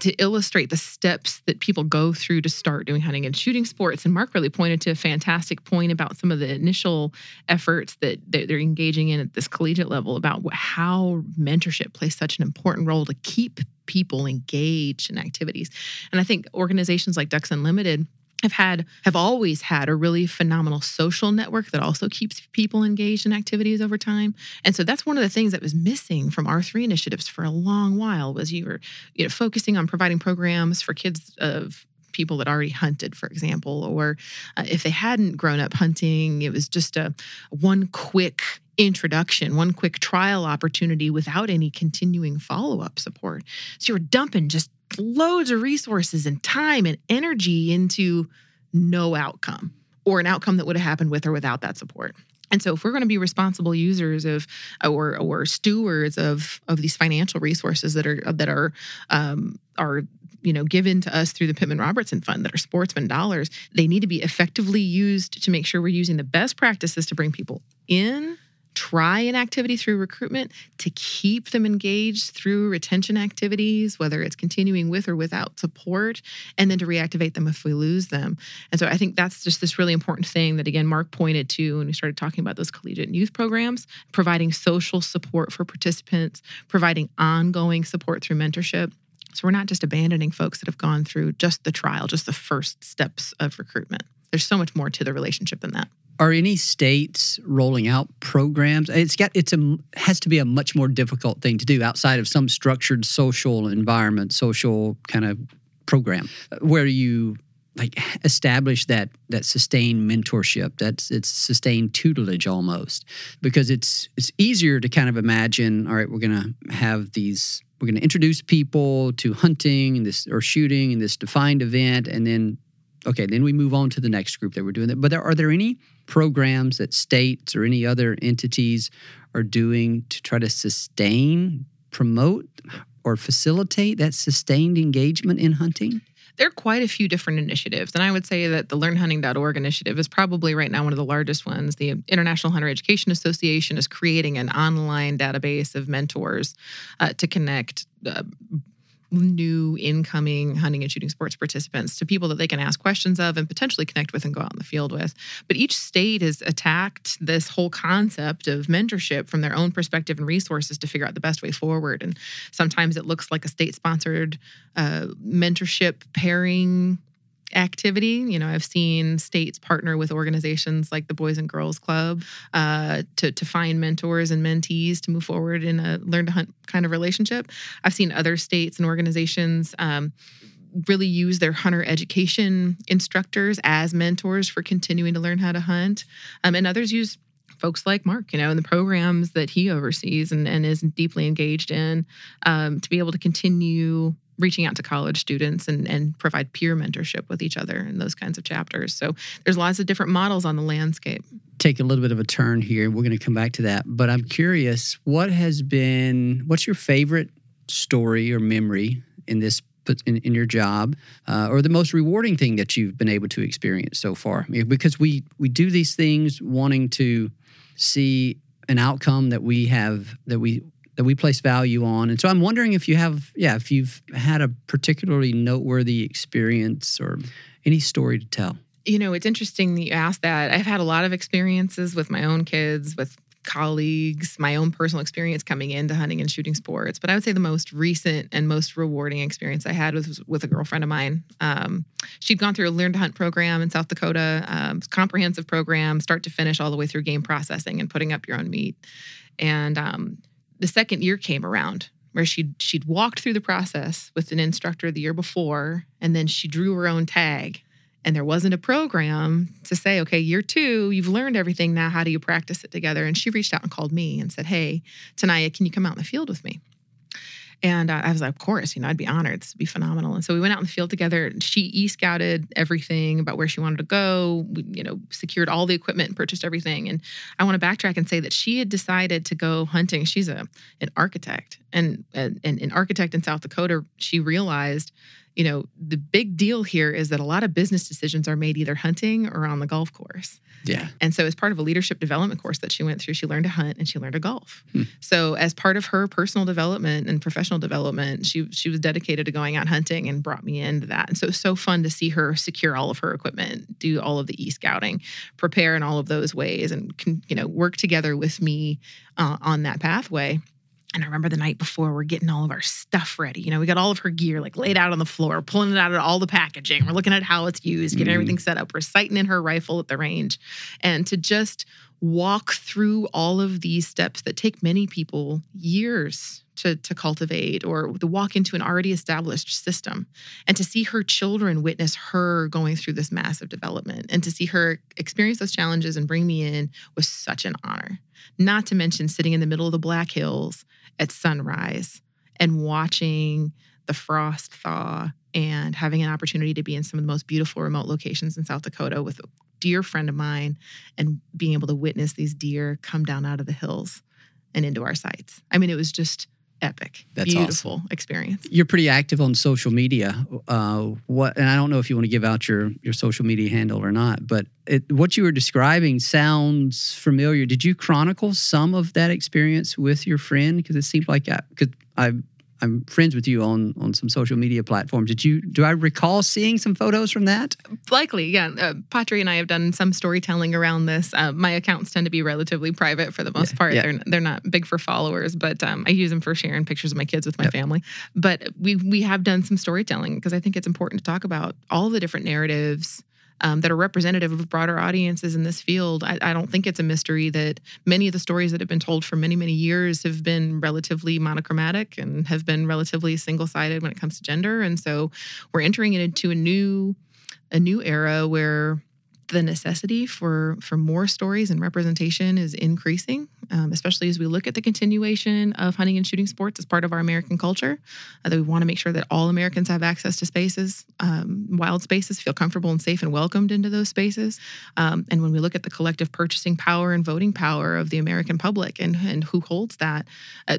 Speaker 3: to illustrate the steps that people go through to start doing hunting and shooting sports. And Mark really pointed to a fantastic point about some of the initial efforts that they're engaging in at this collegiate level about how mentorship plays such an important role to keep people engaged in activities. And I think organizations like Ducks Unlimited have had have always had a really phenomenal social network that also keeps people engaged in activities over time. And so that's one of the things that was missing from R3 initiatives for a long while was you were you know focusing on providing programs for kids of people that already hunted, for example, or uh, if they hadn't grown up hunting, it was just a one quick introduction, one quick trial opportunity without any continuing follow up support. So you're dumping just loads of resources and time and energy into no outcome or an outcome that would have happened with or without that support. And so, if we're going to be responsible users of or or stewards of of these financial resources that are that are um, are you know given to us through the Pittman Robertson Fund that are sportsman dollars, they need to be effectively used to make sure we're using the best practices to bring people in try an activity through recruitment to keep them engaged through retention activities, whether it's continuing with or without support, and then to reactivate them if we lose them. And so I think that's just this really important thing that, again, Mark pointed to when we started talking about those collegiate and youth programs, providing social support for participants, providing ongoing support through mentorship. So we're not just abandoning folks that have gone through just the trial, just the first steps of recruitment. There's so much more to the relationship than that
Speaker 2: are any states rolling out programs? It's got it's a has to be a much more difficult thing to do outside of some structured social environment social kind of program where you like establish that that sustained mentorship that's it's sustained tutelage almost. Because it's it's easier to kind of imagine all right we're going to have these we're going to introduce people to hunting and this or shooting and this defined event and then okay then we move on to the next group that we're doing that. But there, are there any programs that states or any other entities are doing to try to sustain, promote, or facilitate that sustained engagement in hunting?
Speaker 3: There are quite a few different initiatives. And I would say that the learnhunting.org initiative is probably right now one of the largest ones. The International Hunter Education Association is creating an online database of mentors uh, to connect uh, new incoming hunting and shooting sports participants to people that they can ask questions of and potentially connect with and go out in the field with. But each state has attacked this whole concept of mentorship from their own perspective and resources to figure out the best way forward. And sometimes it looks like a state sponsored uh, mentorship pairing activity. You know, I've seen states partner with organizations like the Boys and Girls Club uh, to to find mentors and mentees to move forward in a learn to hunt kind of relationship. I've seen other states and organizations. Um, really use their hunter education instructors as mentors for continuing to learn how to hunt. Um, and others use folks like Mark, you know, in the programs that he oversees and, and is deeply engaged in um, to be able to continue reaching out to college students and, and provide peer mentorship with each other in those kinds of chapters. So there's lots of different models on the landscape.
Speaker 2: Take a little bit of a turn here. We're going to come back to that. But I'm curious, what has been, what's your favorite story or memory in this in, in your job uh, or the most rewarding thing that you've been able to experience so far because we we do these things wanting to see an outcome that we have that we that we place value on. And so I'm wondering if you have, yeah, if you've had a particularly noteworthy experience or any story to tell.
Speaker 3: You know, it's interesting that you asked that. I've had a lot of experiences with my own kids, with colleagues, my own personal experience coming into hunting and shooting sports. But I would say the most recent and most rewarding experience I had was with a girlfriend of mine. Um, she'd gone through a Learn to Hunt program in South Dakota, um, comprehensive program, start to finish, all the way through game processing and putting up your own meat. And um, the second year came around where she'd she'd walked through the process with an instructor the year before and then she drew her own tag. And there wasn't a program to say okay year two you've learned everything now how do you practice it together? And she reached out and called me and said hey Taniya can you come out in the field with me and uh, I was like, of course, you know, I'd be honored. This would be phenomenal. And so we went out in the field together. She e scouted everything about where she wanted to go. We, you know, secured all the equipment and purchased everything. And I want to backtrack and say that she had decided to go hunting. She's a an architect, and and an architect in South Dakota. She realized you know, the big deal here is that a lot of business decisions are made either hunting or on the golf course.
Speaker 2: Yeah.
Speaker 3: And so, as part of a leadership development course that she went through, she learned to hunt and she learned to golf. Hmm. So, as part of her personal development and professional development, she she was dedicated to going out hunting and brought me into that. And so, it was so fun to see her secure all of her equipment, do all of the e scouting, prepare in all of those ways, and can you know, work together with me uh, on that pathway. And I remember the night before, we're getting all of our stuff ready. You know, we got all of her gear like laid out on the floor, pulling it out of all the packaging. We're looking at how it's used, getting mm. everything set up. We're sighting in her rifle at the range. And to just walk through all of these steps that take many people years to, to cultivate or to walk into an already established system and to see her children witness her going through this massive development and to see her experience those challenges and bring me in was such an honor. Not to mention sitting in the middle of the Black Hills at sunrise and watching the frost thaw and having an opportunity to be in some of the most beautiful remote locations in South Dakota with a dear friend of mine and being able to witness these deer come down out of the hills and into our sights. I mean, it was just epic, That's beautiful awesome. experience.
Speaker 2: You're pretty active on social media. Uh, what? And I don't know if you want to give out your your social media handle or not, but it, what you were describing sounds familiar. Did you chronicle some of that experience with your friend? Because it seemed like I, cause I I'm friends with you on on some social media platforms. Did you do I recall seeing some photos from that?
Speaker 3: Likely, yeah. Uh, Patri and I have done some storytelling around this. Uh, my accounts tend to be relatively private for the most yeah, part. Yeah. They're they're not big for followers, but um, I use them for sharing pictures of my kids with my yep. family. But we we have done some storytelling because I think it's important to talk about all the different narratives um, that are representative of broader audiences in this field. I, I, don't think it's a mystery that many of the stories that have been told for many, many years have been relatively monochromatic and have been relatively single sided when it comes to gender. And so we're entering into a new a new era where the necessity for for more stories and representation is increasing, um, especially as we look at the continuation of hunting and shooting sports as part of our American culture. Uh, that we want to make sure that all Americans have access to spaces, um, wild spaces, feel comfortable and safe and welcomed into those spaces. Um, and when we look at the collective purchasing power and voting power of the American public and and who holds that. Uh,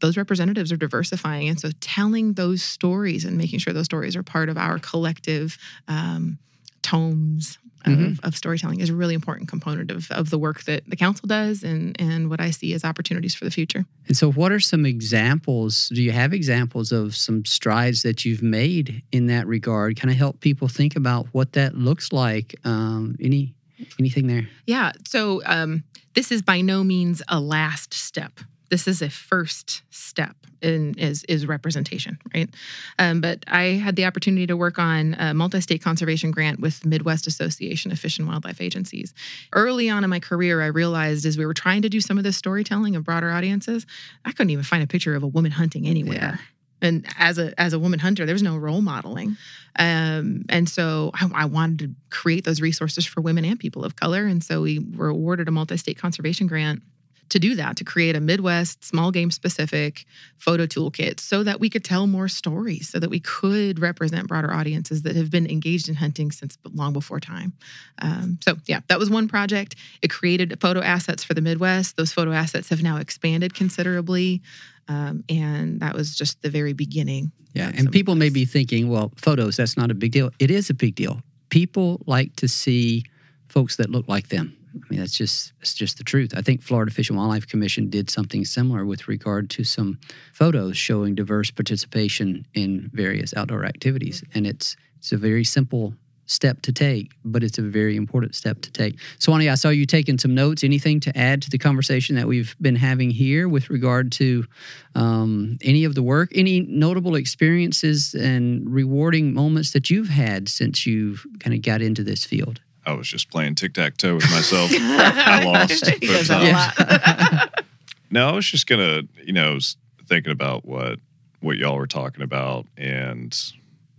Speaker 3: those representatives are diversifying. And so telling those stories and making sure those stories are part of our collective um, tomes mm-hmm. of, of, storytelling is a really important component of, of the work that the council does and, and what I see as opportunities for the future.
Speaker 2: And so, what are some examples? Do you have examples of some strides that you've made in that regard? Kind of help people think about what that looks like. Um, any anything there?
Speaker 3: Yeah. So, um, this is by no means a last step this is a first step in is is representation, right? Um, but I had the opportunity to work on a multi-state conservation grant with the Midwest Association of Fish and Wildlife Agencies. Early on in my career, I realized as we were trying to do some of this storytelling of broader audiences, I couldn't even find a picture of a woman hunting anywhere. Yeah. And as a as a woman hunter, there was no role modeling, um, and so I, I, wanted to create those resources for women and people of color. And so we were awarded a multi-state conservation grant to do that, to create a Midwest small game specific photo toolkit so that we could tell more stories, so that we could represent broader audiences that have been engaged in hunting since long before time. Um, so, yeah, that was one project. It created photo assets for the Midwest. Those photo assets have now expanded considerably. Um, and that was just the very beginning.
Speaker 2: Yeah, and people may be thinking, well, photos, that's not a big deal. It is a big deal. People like to see folks that look like them I mean, that's just it's just the truth. I think Florida Fish and Wildlife Commission did something similar with regard to some photos showing diverse participation in various outdoor activities, and it's it's a very simple step to take, but it's a very important step to take. Swanny, I saw you taking some notes. Anything to add to the conversation that we've been having here with regard to um, any of the work? Any notable experiences and rewarding moments that you've had since you've kind of got into this field?
Speaker 6: I was just playing tic tac toe with myself. I lost.
Speaker 3: He does that a
Speaker 6: lot. no, I was just gonna, you know, thinking about what what y'all were talking about and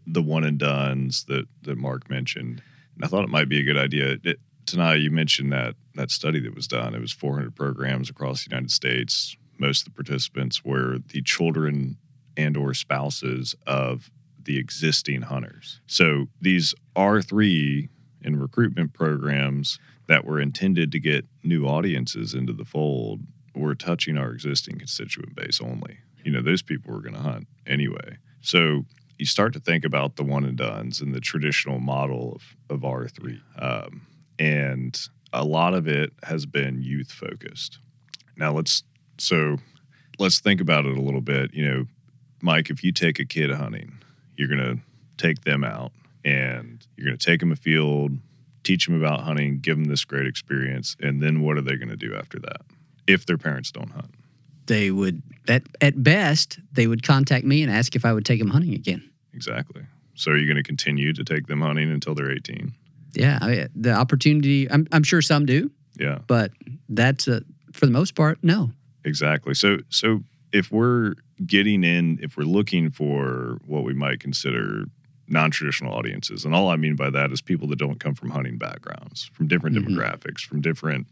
Speaker 6: the one and duns that that Mark mentioned. And I thought it might be a good idea. It, Taniya you mentioned that that study that was done. It was 400 programs across the United States. Most of the participants were the children and or spouses of the existing hunters. So these R3 and recruitment programs that were intended to get new audiences into the fold were touching our existing constituent base only. You know, those people were going to hunt anyway. So you start to think about the one and dones and the traditional model of, of R3. Um, and a lot of it has been youth focused. Now let's, so let's think about it a little bit. You know, Mike, if you take a kid hunting, you're going to take them out and you're going to take them a field, teach them about hunting, give them this great experience, and then what are they going to do after that if their parents don't hunt?
Speaker 2: they would at at best they would contact me and ask if I would take them hunting again.
Speaker 6: Exactly. So are you going to continue to take them hunting until they're 18?
Speaker 2: Yeah, I mean, the opportunity. I'm I'm sure some do.
Speaker 6: Yeah.
Speaker 2: But that's a, for the most part, no.
Speaker 6: Exactly. So so if we're getting in, if we're looking for what we might consider non-traditional audiences, and all I mean by that is people that don't come from hunting backgrounds, from different mm-hmm. demographics, from different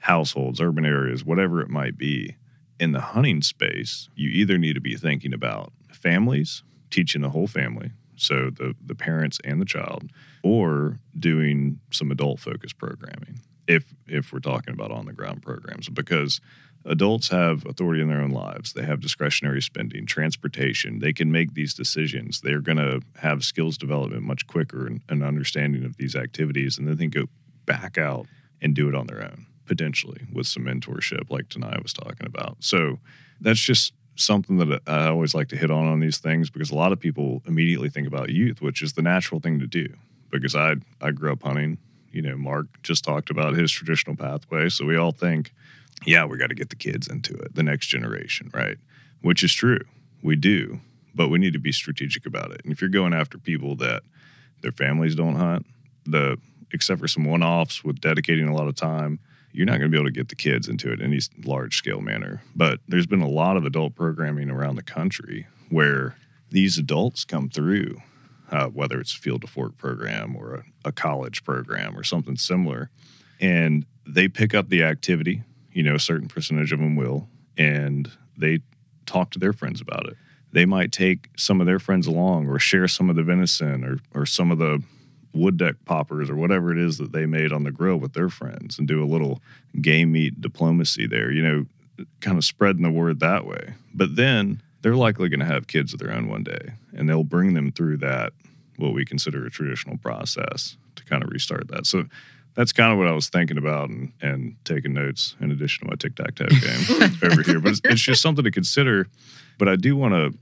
Speaker 6: households, urban areas, whatever it might be. In the hunting space, you either need to be thinking about families, teaching the whole family, so the the parents and the child, or doing some adult focused programming. If if we're talking about on the ground programs, because adults have authority in their own lives. They have discretionary spending, transportation. They can make these decisions. They're going to have skills development much quicker and an understanding of these activities, and then they go back out and do it on their own, potentially with some mentorship, like Taniya was talking about. So that's just something that I always like to hit on on these things because a lot of people immediately think about youth, which is the natural thing to do. Because I I grew up hunting. You know, Mark just talked about his traditional pathway, so we all think, yeah, we got to get the kids into it, the next generation, right? Which is true, we do, but we need to be strategic about it. And if you're going after people that their families don't hunt, the except for some one-offs with dedicating a lot of time you're not going to be able to get the kids into it in any large scale manner. But there's been a lot of adult programming around the country where these adults come through, uh, whether it's a field to fork program or a, a college program or something similar, and they pick up the activity. You know, a certain percentage of them will, and they talk to their friends about it. They might take some of their friends along or share some of the venison or, or some of the wood duck poppers or whatever it is that they made on the grill with their friends and do a little game meat diplomacy there, you know, kind of spreading the word that way. But then they're likely going to have kids of their own one day and they'll bring them through that, what we consider a traditional process to kind of restart that. So that's kind of what I was thinking about and, and taking notes in addition to my tic tac toe game over here. But it's, it's just something to consider. But I do want to,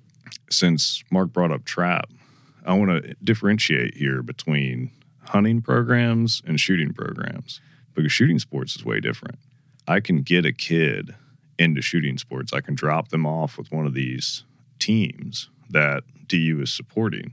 Speaker 6: since Mark brought up trap, I want to differentiate here between hunting programs and shooting programs because shooting sports is way different. I can get a kid into shooting sports. I can drop them off with one of these teams that DU is supporting,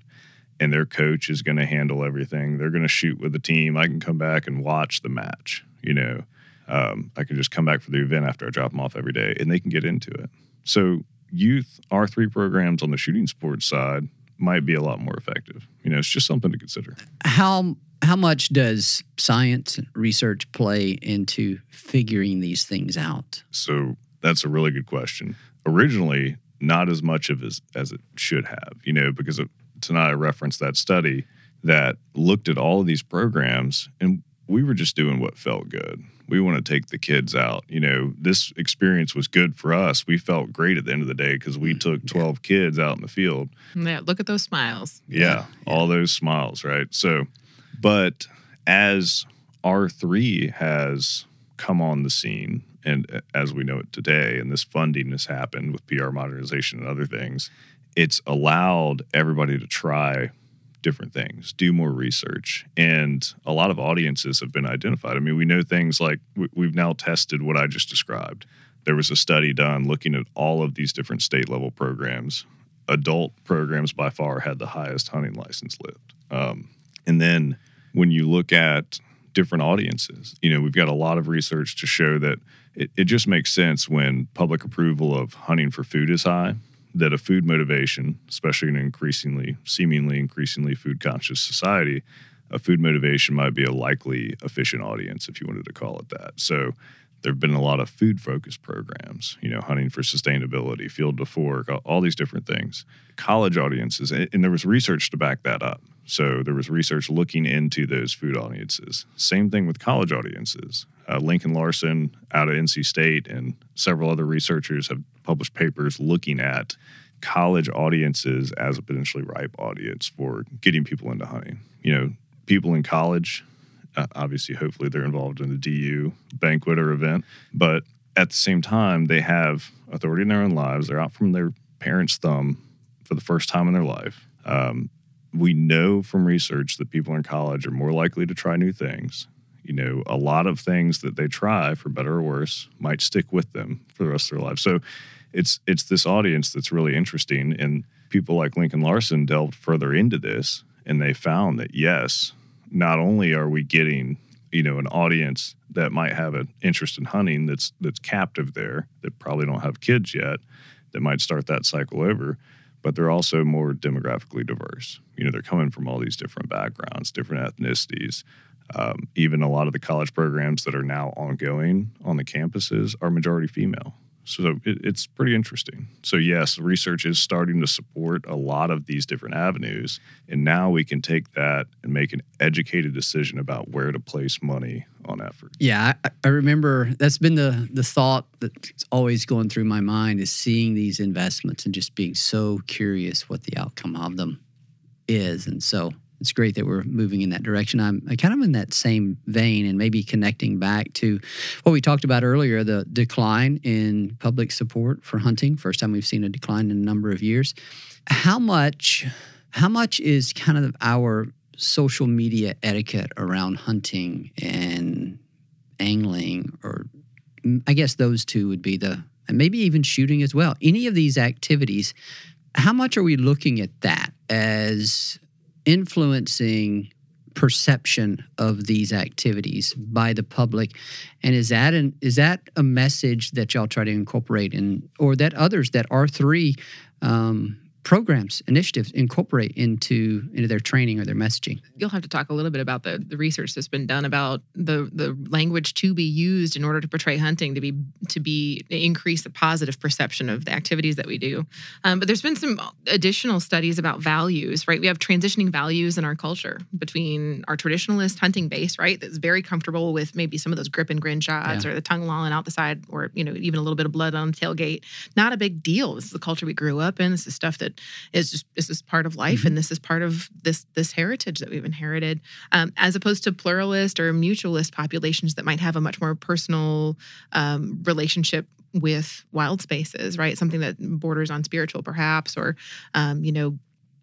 Speaker 6: and their coach is going to handle everything. They're going to shoot with the team. I can come back and watch the match. You know, um, I can just come back for the event after I drop them off every day, and they can get into it. So, youth R3 programs on the shooting sports side might be a lot more effective. You know, it's just something to consider.
Speaker 2: How how much does science and research play into figuring these things out?
Speaker 6: So that's a really good question. Originally, not as much of as as it should have. You know, because of, Taniya I referenced that study that looked at all of these programs, and we were just doing what felt good we want to take the kids out. You know, this experience was good for us. We felt great at the end of the day because we mm, took 12 kids out in the field.
Speaker 3: Yeah, look at those smiles.
Speaker 6: Yeah, yeah, all those smiles, right? So, but as R3 has come on the scene, and uh, as we know it today, and this funding has happened with PR modernization and other things, it's allowed everybody to try different things, do more research. And a lot of audiences have been identified. I mean, we know things like we've now tested what I just described. There was a study done looking at all of these different state level programs. Adult programs by far had the highest hunting license lift. Um, and then when you look at different audiences, you know, we've got a lot of research to show that it, it just makes sense when public approval of hunting for food is high that a food motivation, especially in an increasingly, seemingly increasingly food conscious society, a food motivation might be a likely efficient audience, if you wanted to call it that. So there have been a lot of food focused programs, you know, hunting for sustainability, field to fork, all these different things. College audiences, and there was research to back that up. So there was research looking into those food audiences. Same thing with college audiences. Uh, Lincoln Larson out of NC State and several other researchers have published papers looking at college audiences as a potentially ripe audience for getting people into hunting. You know, people in college, uh, obviously, hopefully they're involved in the DU banquet or event, but at the same time, they have authority in their own lives. They're out from their parents' thumb for the first time in their life. Um, we know from research that people in college are more likely to try new things. you know, a lot of things that they try, for better or worse, might stick with them for the rest of their lives. So it's it's this audience that's really interesting, and people like Lincoln Larson delved further into this, and they found that yes, not only are we getting you know an audience that might have an interest in hunting that's that's captive there that probably don't have kids yet that might start that cycle over but they're also more demographically diverse you know they're coming from all these different backgrounds different ethnicities um, even a lot of the college programs that are now ongoing on the campuses are majority female so it, it's pretty interesting. So, yes, research is starting to support a lot of these different avenues. And now we can take that and make an educated decision about where to place money on effort.
Speaker 2: Yeah, I, I remember that's been the, the thought that's always going through my mind is seeing these investments and just being so curious what the outcome of them is. And so it's great that we're moving in that direction. I'm kind of in that same vein and maybe connecting back to what we talked about earlier the decline in public support for hunting. First time we've seen a decline in a number of years. How much, how much is kind of our social media etiquette around hunting and angling, or I guess those two would be the, and maybe even shooting as well. Any of these activities, how much are we looking at that as influencing perception of these activities by the public and is that an is that a message that y'all try to incorporate in or that others that r3 um, programs, initiatives incorporate into into their training or their messaging.
Speaker 3: You'll have to talk a little bit about the, the research that's been done about the the language to be used in order to portray hunting to be to be increase the positive perception of the activities that we do. Um, but there's been some additional studies about values, right? We have transitioning values in our culture between our traditionalist hunting base, right? That's very comfortable with maybe some of those grip and grin shots yeah. or the tongue lolling out the side or you know even a little bit of blood on the tailgate. Not a big deal. This is the culture we grew up in. This is stuff that that is just this is part of life mm-hmm. and this is part of this this heritage that we've inherited um, as opposed to pluralist or mutualist populations that might have a much more personal um, relationship with wild spaces right something that borders on spiritual perhaps or um, you know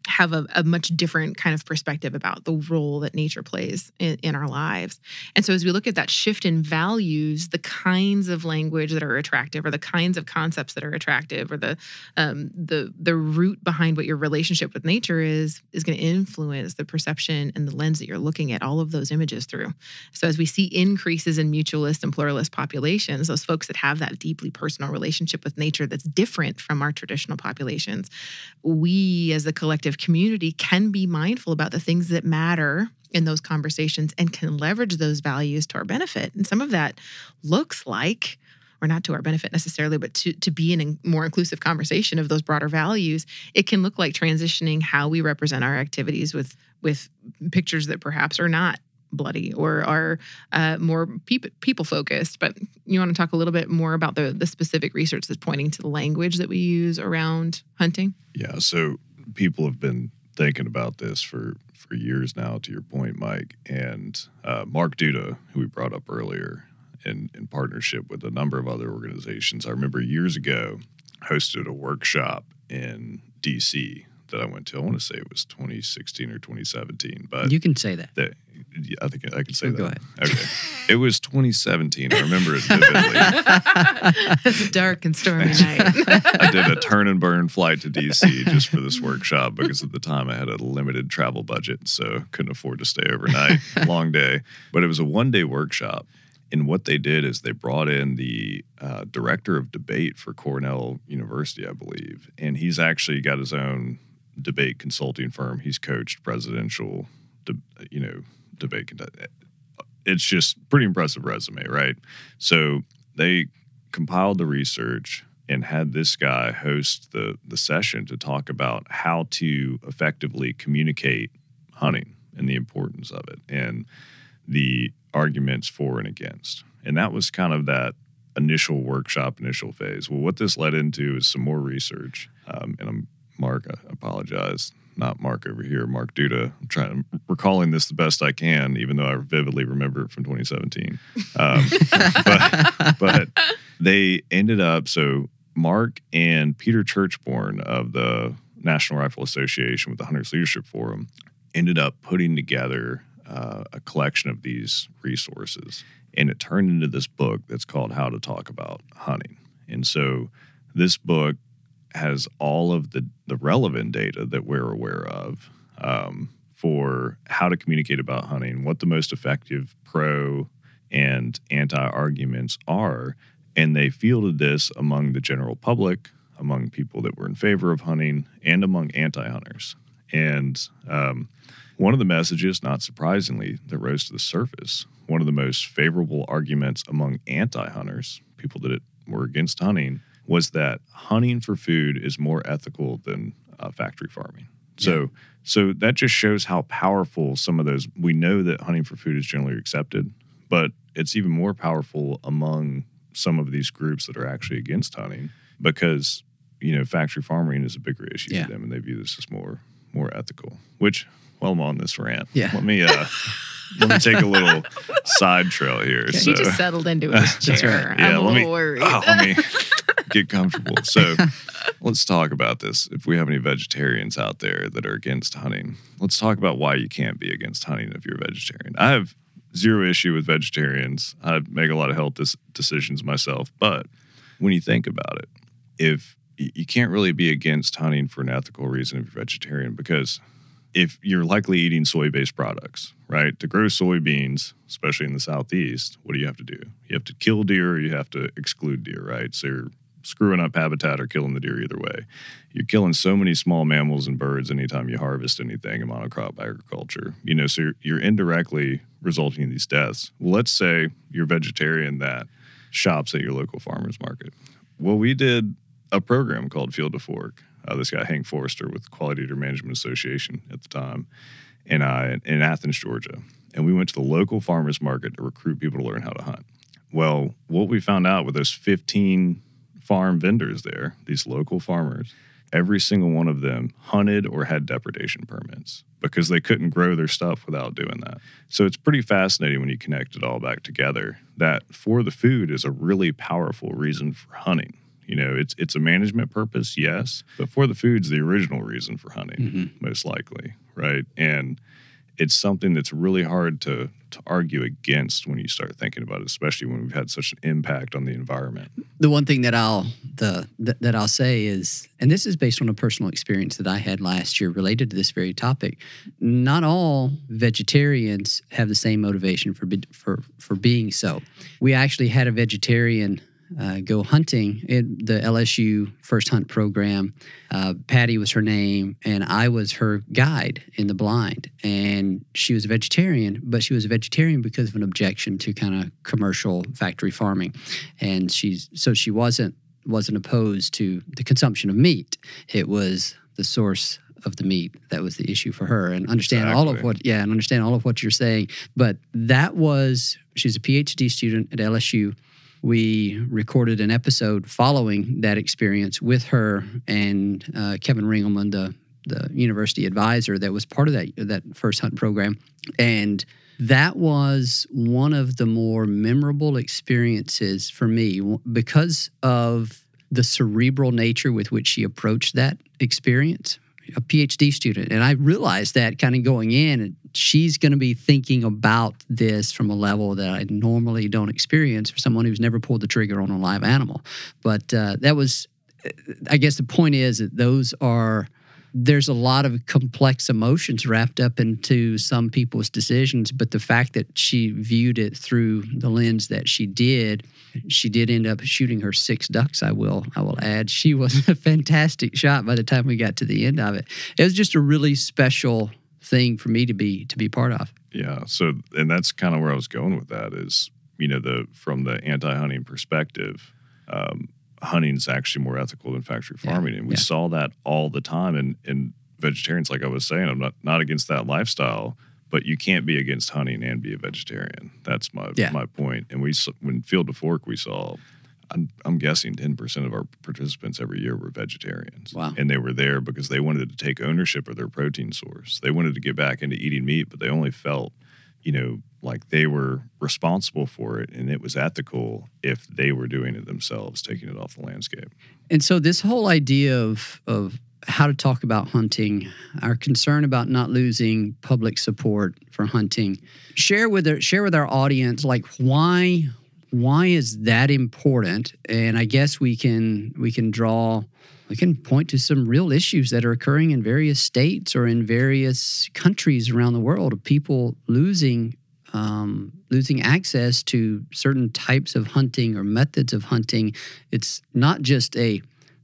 Speaker 3: have a, a, much different kind of perspective about the role that nature plays in, in, our lives. And so, as we look at that shift in values, the kinds of language that are attractive, or the kinds of concepts that are attractive, or the um, the the root behind what your relationship with nature is, is going to influence the perception and the lens that you're looking at all of those images through. So, as we see increases in mutualist and pluralist populations, those folks that have that deeply personal relationship with nature that's different from our traditional populations, we as a collective community can be mindful about the things that matter in those conversations and can leverage those values to our benefit. And some of that looks like, or not to our benefit necessarily, but to, to be in a more inclusive conversation of those broader values, it can look like transitioning how we represent our activities with with pictures that perhaps are not bloody or are uh, more people people focused. But you want to talk a little bit more about the the specific research that's pointing to the language that we use around hunting.
Speaker 6: Yeah. So people have been thinking about this for for years now. To your point, Mike and uh, Mark Duda, who we brought up earlier, in in partnership with a number of other organizations. I remember years ago hosted a workshop in D.C. that I went to. I want to say it was 2016 or 2017, but
Speaker 2: you can say that. that
Speaker 6: I think I can say
Speaker 2: oh,
Speaker 6: that.
Speaker 2: Go ahead.
Speaker 6: Okay. it was 2017. I remember it vividly.
Speaker 3: it's a dark and stormy night.
Speaker 6: I did a turn and burn flight to DC just for this workshop because at the time I had a limited travel budget, so couldn't afford to stay overnight. Long day, but it was a one day workshop. And what they did is they brought in the uh, director of debate for Cornell University, I believe, and he's actually got his own debate consulting firm. He's coached presidential, you know, debate It's just pretty impressive resume, right? So they compiled the research and had this guy host the the session to talk about how to effectively communicate hunting and the importance of it and the arguments for and against. And that was kind of that initial workshop, initial phase. Well, what this led into is some more research. Um, and I'm Mark, I apologize not Mark over here, Mark Duda. I'm trying recalling this the best I can, even though I vividly remember it from 2017. Um, but, but they ended up so Mark and Peter Churchborn of the National Rifle Association with the Hunters Leadership Forum ended up putting together uh, a collection of these resources, and it turned into this book that's called How to Talk About Hunting. And so, this book has all of the the relevant data that we're aware of um, for how to communicate about hunting, what the most effective pro and anti arguments are. And they fielded this among the general public, among people that were in favor of hunting, and among anti hunters. And um, one of the messages, not surprisingly, that rose to the surface, one of the most favorable arguments among anti hunters, people that were against hunting, was that hunting for food is more ethical than uh, factory farming. So, yeah. so that just shows how powerful some of those. We know that hunting for food is generally accepted, but it's even more powerful among some of these groups that are actually against hunting because you know factory farming is a bigger issue yeah. to them, and they view this as more more ethical. Which, while I'm on this rant,
Speaker 2: yeah.
Speaker 6: let me uh, let me take a little side trail here.
Speaker 3: Okay. So, he just settled into his chair. Right. Yeah, I'm let
Speaker 6: me,
Speaker 3: worried.
Speaker 6: Oh, let me get comfortable. So let's talk about this. If we have any vegetarians out there that are against hunting, let's talk about why you can't be against hunting if you're a vegetarian. I have zero issue with vegetarians. I make a lot of health dis- decisions myself, but when you think about it, if you can't really be against hunting for an ethical reason if you're vegetarian because if you're likely eating soy based products, right? To grow soybeans, especially in the southeast, what do you have to do? You have to kill deer or you have to exclude deer, right? So you're screwing up habitat or killing the deer either way. You're killing so many small mammals and birds anytime you harvest anything in monocrop agriculture. You know, so you're, you're indirectly resulting in these deaths. Well, let's say you're vegetarian that shops at your local farmers market. Well, we did a program called Field to Fork. Uh, this guy Hank Forrester with Quality Deer Management Association at the time, and I in Athens, Georgia, and we went to the local farmers market to recruit people to learn how to hunt. Well, what we found out with those 15 farm vendors there, these local farmers, every single one of them hunted or had depredation permits because they couldn't grow their stuff without doing that. So it's pretty fascinating when you connect it all back together that for the food is a really powerful reason for hunting. You know, it's it's a management purpose, yes, but for the food's the original reason for hunting, mm-hmm. most likely, right? And it's something that's really hard to to argue against when you start thinking about it, especially when we've had such an impact on the environment.
Speaker 2: The one thing that I'll the that, that I'll say is, and this is based on a personal experience that I had last year related to this very topic. Not all vegetarians have the same motivation for for for being so. We actually had a vegetarian uh, go hunting in the LSU First Hunt program. Uh, Patty was her name, and I was her guide in the blind. And she was a vegetarian, but she was a vegetarian because of an objection to kind of commercial factory farming, and she's so she wasn't wasn't opposed to the consumption of meat. It was the source of the meat that was the issue for her and understand exactly. all of what yeah and understand all of what you're saying but that was she's a phd student at lsu we recorded an episode following that experience with her and uh, Kevin Ringelman, the the university advisor that was part of that that first hunt program, and that was one of the more memorable experiences for me because of the cerebral nature with which she approached that experience a PhD student. And I realized that kind of going in, she's going to be thinking about this from a level that I normally don't experience for someone who's never pulled the trigger on a live animal. But uh, that was, I guess the point is that those are there's a lot of complex emotions wrapped up into some people's decisions but the fact that she viewed it through the lens that she did she did end up shooting her six ducks i will i will add. She was a fantastic shot by the time we got to the end of it. It was just a really special thing for me to be to be part of.
Speaker 6: Yeah so and that's kind of where i was going with that is you know the from the anti-hunting perspective um, hunting is actually more ethical than factory farming, yeah. and we yeah. saw that all the time. And and vegetarians, like I was saying, I'm not not against that lifestyle, but you can't be against hunting and be a vegetarian. That's my yeah. my point. And we when Field to Fork, we saw. I'm, I'm guessing 10% of our participants every year were vegetarians.
Speaker 2: Wow.
Speaker 6: And they were there because they wanted to take ownership of their protein source. They wanted to get back into eating meat, but they only felt you know, like they were responsible for it and it was ethical if they were doing it themselves, taking it off the landscape.
Speaker 2: And so this whole idea of of how to talk about hunting, our concern about not losing public support for hunting. Share with our, share with our audience like why why is that important? And I guess we can we can draw we can point to some real issues that are occurring in various states or in various countries around the world of people losing um, losing access to certain types of hunting or methods of hunting. It's not just a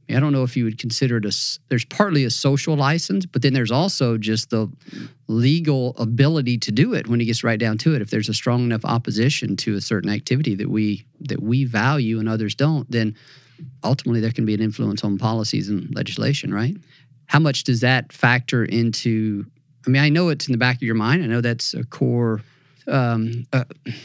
Speaker 2: I don't know if you would consider it a, there's partly a social license, but then there's also just the legal ability to do it when it gets right down to it. If there's a strong enough opposition to a certain activity that we that we value and others don't, then ultimately there can be an influence on policies and legislation, right? How much does that factor into? I mean, I know it's in the back of your mind. I know that's a core um, uh,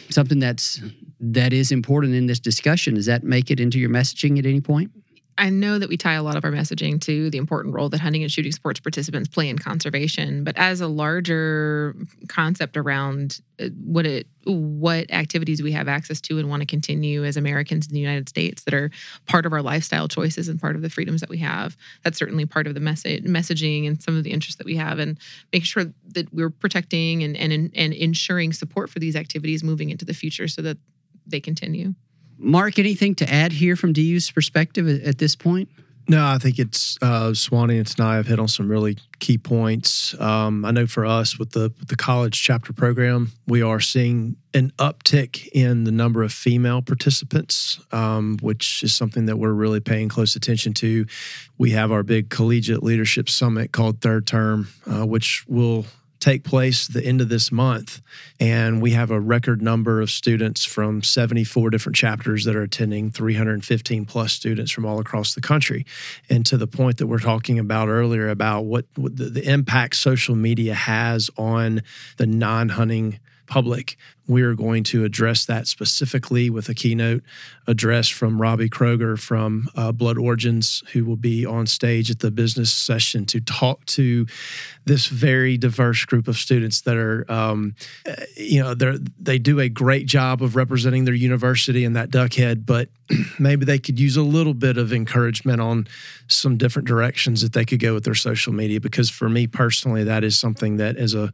Speaker 2: something that's that is important in this discussion. Does that make it into your messaging at any point?
Speaker 3: I know that we tie a lot of our messaging to the important role that hunting and shooting sports participants play in conservation, but as a larger concept around uh, what it what activities we have access to and want to continue as Americans in the United States that are part of our lifestyle choices and part of the freedoms that we have. That's certainly part of the message messaging and some of the interests that we have and making sure that we're protecting and and and ensuring support for these activities moving into the future so that they continue.
Speaker 2: Mark, anything to add here from DU's perspective at, this point?
Speaker 5: No, I think it's uh, Swanny and I have hit on some really key points. Um, I know for us with the with the college chapter program, we are seeing an uptick in the number of female participants, um, which is something that we're really paying close attention to. We have our big collegiate leadership summit called Third Term, uh, which will take place the end of this month. And we have a record number of students from 74 different chapters that are attending, 315 plus students from all across the country. And to the point that we're talking about earlier about what, what the, the impact social media has on the non hunting public. We are going to address that specifically with a keynote address from Robbie Kroger from uh, Blood Origins, who will be on stage at the business session to talk to this very diverse group of students that are, um, you know, they they do a great job of representing their university in that duck head, but maybe they could use a little bit of encouragement on some different directions that they could go with their social media. Because for me personally, that is something that as a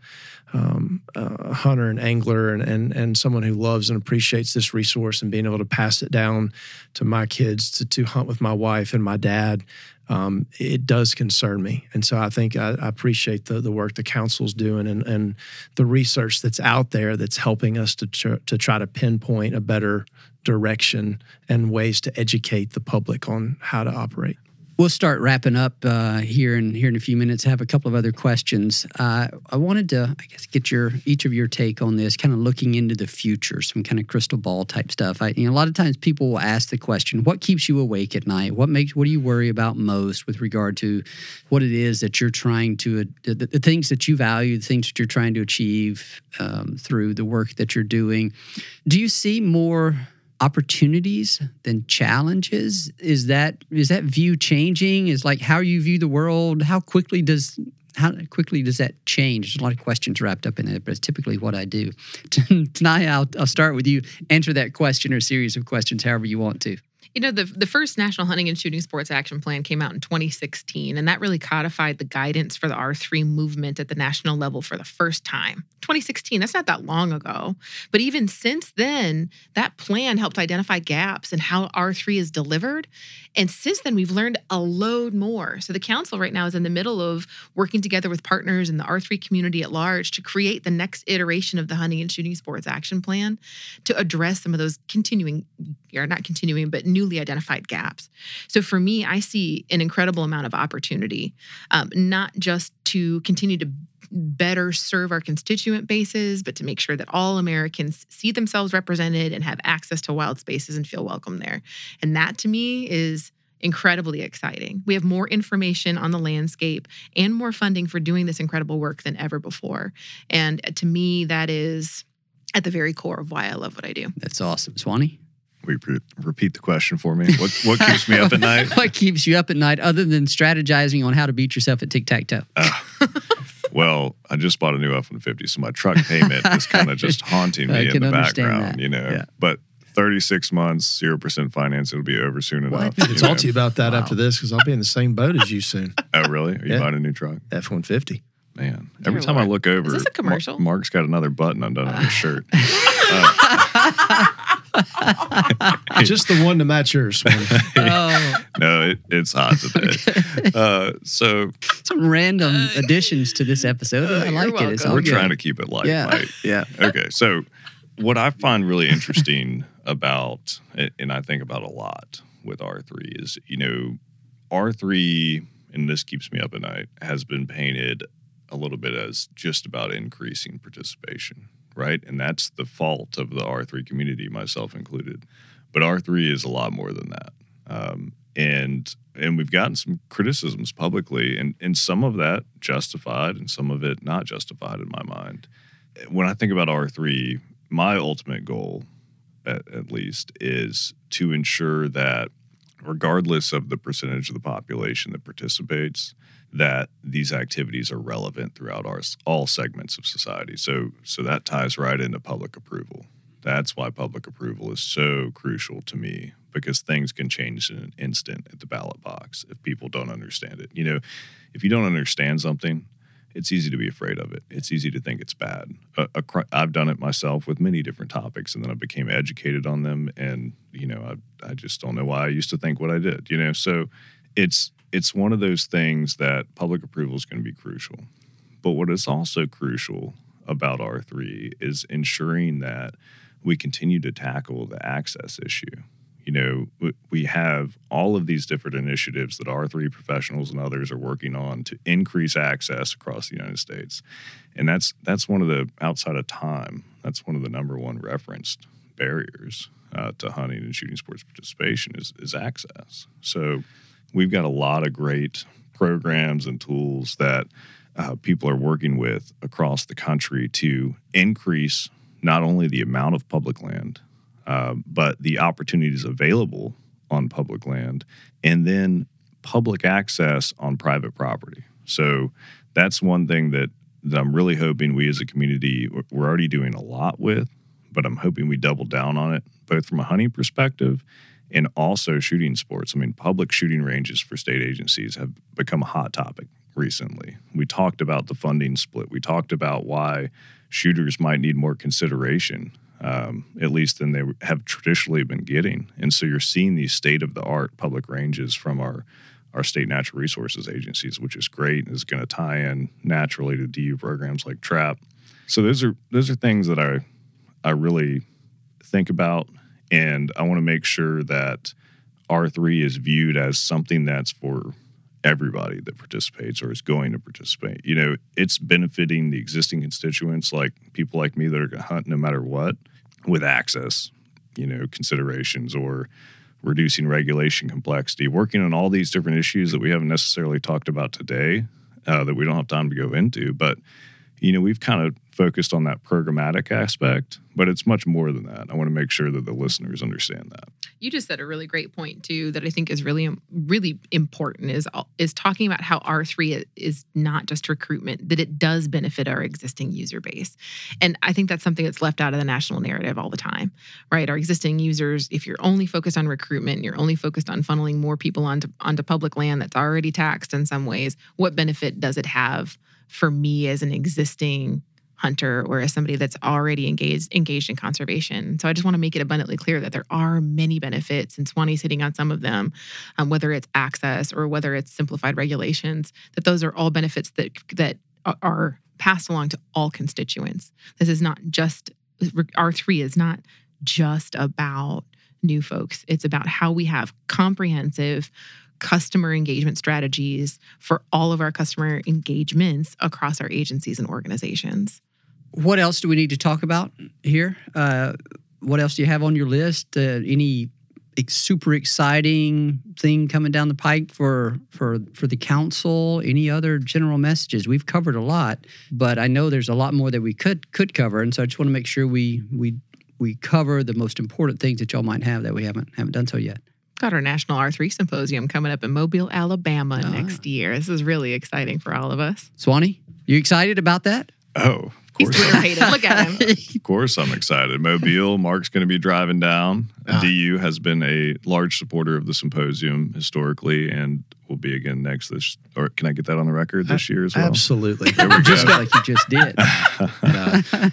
Speaker 5: um, a hunter and angler and, and and someone who loves and appreciates this resource and being able to pass it down to my kids to, to hunt with my wife and my dad um, it does concern me. And so I think I, I, appreciate the, the work the council's doing and, and the research that's out there that's helping us to, tr- to try to pinpoint a better direction and ways to educate the public on how to operate
Speaker 2: We'll start wrapping up uh, here in here in a few minutes. I have a couple of other questions. Uh, I wanted to, I guess, get your each of your take on this, kind of looking into the future, some kind of crystal ball type stuff. I, you know, a lot of times people will ask the question, "What keeps you awake at night? What makes? What do you worry about most with regard to what it is that you're trying to, the, the things that you value, the things that you're trying to achieve um, through the work that you're doing? Do you see more?" Opportunities than challenges? Is that is that view changing? Is like how you view the world? How quickly does how quickly does that change? There's a lot of questions wrapped up in it but it's typically what i do. Tonight I'll, I'll start with you. Answer that question or series of questions however you want to
Speaker 3: you know, the, the first National Hunting and Shooting Sports Action Plan came out in 2016, and that really codified the guidance for the R3 movement at the national level for the first time. 2016, that's not that long ago. But even since then, that plan helped identify gaps in how R3 is delivered. And since then, we've learned a load more. So the council right now is in the middle of working together with partners in the R3 community at large to create the next iteration of the Hunting and Shooting Sports Action Plan to address some of those continuing, or not continuing, but newly identified gaps. So for me, I see an incredible amount of opportunity, um, not just to continue to better serve our constituent bases, but to make sure that all Americans see themselves represented and have access to wild spaces and feel welcome there. And that to me is incredibly exciting. We have more information on the landscape and more funding for doing this incredible work than ever before. And to me, that is at the very core of why I love what I do.
Speaker 2: That's awesome. Swanny?
Speaker 6: We repeat the question for me. What what keeps me up at night?
Speaker 2: what keeps you up at night other than strategizing on how to beat yourself at tic tac toe? Uh,
Speaker 6: well, I just bought a new F one fifty, so my truck payment is kind of just haunting me in the background. That. You know, yeah. but 36 months, 0% finance. It'll be over soon enough.
Speaker 5: I can talk to you about that wow. after this because I'll be in the same boat as you soon.
Speaker 6: oh, really? Are you yeah. buying a new truck?
Speaker 5: F 150.
Speaker 6: Man, every time I look over,
Speaker 3: is this a commercial?
Speaker 6: Mark's got another button undone on his shirt. uh,
Speaker 5: Just the one to match yours.
Speaker 6: oh. No, it, it's hot today. Uh, so
Speaker 2: some random uh, additions to this episode. Uh, I like it. It's
Speaker 6: We're good. trying to keep it light.
Speaker 2: Yeah.
Speaker 6: Light.
Speaker 2: Yeah.
Speaker 6: Okay. So what I find really interesting about, and I think about a lot with R3 is, you know, R3, and this keeps me up at night, has been painted a little bit as just about increasing participation right? And that's the fault of the R3 community, myself included. But R3 is a lot more than that. Um, and and we've gotten some criticisms publicly, and, and some of that justified and some of it not justified in my mind. When I think about R3, my ultimate goal, at, at least, is to ensure that regardless of the percentage of the population that participates, that these activities are relevant throughout our, all segments of society. So, so that ties right into public approval. That's why public approval is so crucial to me because things can change in an instant at the ballot box if people don't understand it. You know, if you don't understand something, it's easy to be afraid of it. It's easy to think it's bad. I've done it myself with many different topics, and then I became educated on them. And you know, I I just don't know why I used to think what I did. You know, so it's it's one of those things that public approval is going to be crucial. But what is also crucial about R3 is ensuring that we continue to tackle the access issue. You know, we have all of these different initiatives that R3 professionals and others are working on to increase access across the United States. And that's that's one of the outside of time, that's one of the number one referenced barriers uh, to hunting and shooting sports participation is, is access. So we've got a lot of great programs and tools that uh, people are working with across the country to increase not only the amount of public land, uh, but the opportunities available on public land, and then public access on private property. So that's one thing that, that I'm really hoping we as a community we're already doing a lot with, but I'm hoping we double down on it, both from a hunting perspective and also shooting sports. I mean, public shooting ranges for state agencies have become a hot topic recently. We talked about the funding split. We talked about why shooters might need more consideration, um, at least than they have traditionally been getting. And so you're seeing these state of the art public ranges from our our state natural resources agencies, which is great. Is going to tie in naturally to DU programs like TRAP. So those are those are things that I I really think about and I want to make sure that R3 is viewed as something that's for everybody that participates or is going to participate. You know, it's benefiting the existing constituents, like people like me that are going to hunt no matter what, with access, you know, considerations or reducing regulation complexity, working on all these different issues that we haven't necessarily talked about today, uh, that we don't have time to go into. But, you know, we've kind of focused on that programmatic aspect, but it's much more than that. I want to make sure that the listeners understand that.
Speaker 3: You just said a really great point too that I think is really really important is is talking about how R3 is not just recruitment that it does benefit our existing user base. And I think that's something that's left out of the national narrative all the time. Right? Our existing users if you're only focused on recruitment, you're only focused on funneling more people onto onto public land that's already taxed in some ways, what benefit does it have for me as an existing hunter or as somebody that's already engaged engaged in conservation. So I just want to make it abundantly clear that there are many benefits, and Swanny's hitting on some of them, um, whether it's access or whether it's simplified regulations. That those are all benefits that that are passed along to all constituents. This is not just R three is not just about new folks. It's about how we have comprehensive customer engagement strategies for all of our customer engagements across our agencies and organizations.
Speaker 2: What else do we need to talk about here? Uh, what else do you have on your list? Uh, any super exciting thing coming down the pike for for for the council? Any other general messages? We've covered a lot, but I know there's a lot more that we could could cover, and so I just want to make sure we we we cover the most important things that y'all might have that we haven't haven't done so yet.
Speaker 3: Got our National R3 Symposium coming up in Mobile, Alabama ah. next year. This is really exciting for all of us.
Speaker 2: Swanny, you excited about that?
Speaker 6: Oh, of
Speaker 3: He's Twitter hated. Look at him.
Speaker 6: of course, I'm excited. Mobile, Mark's going to be driving down.
Speaker 5: Ah.
Speaker 6: DU has been a large supporter of the symposium historically, and will be again next this. Or can I get that on the record this year as well?
Speaker 5: Absolutely.
Speaker 6: There we go.
Speaker 2: Just like you just did.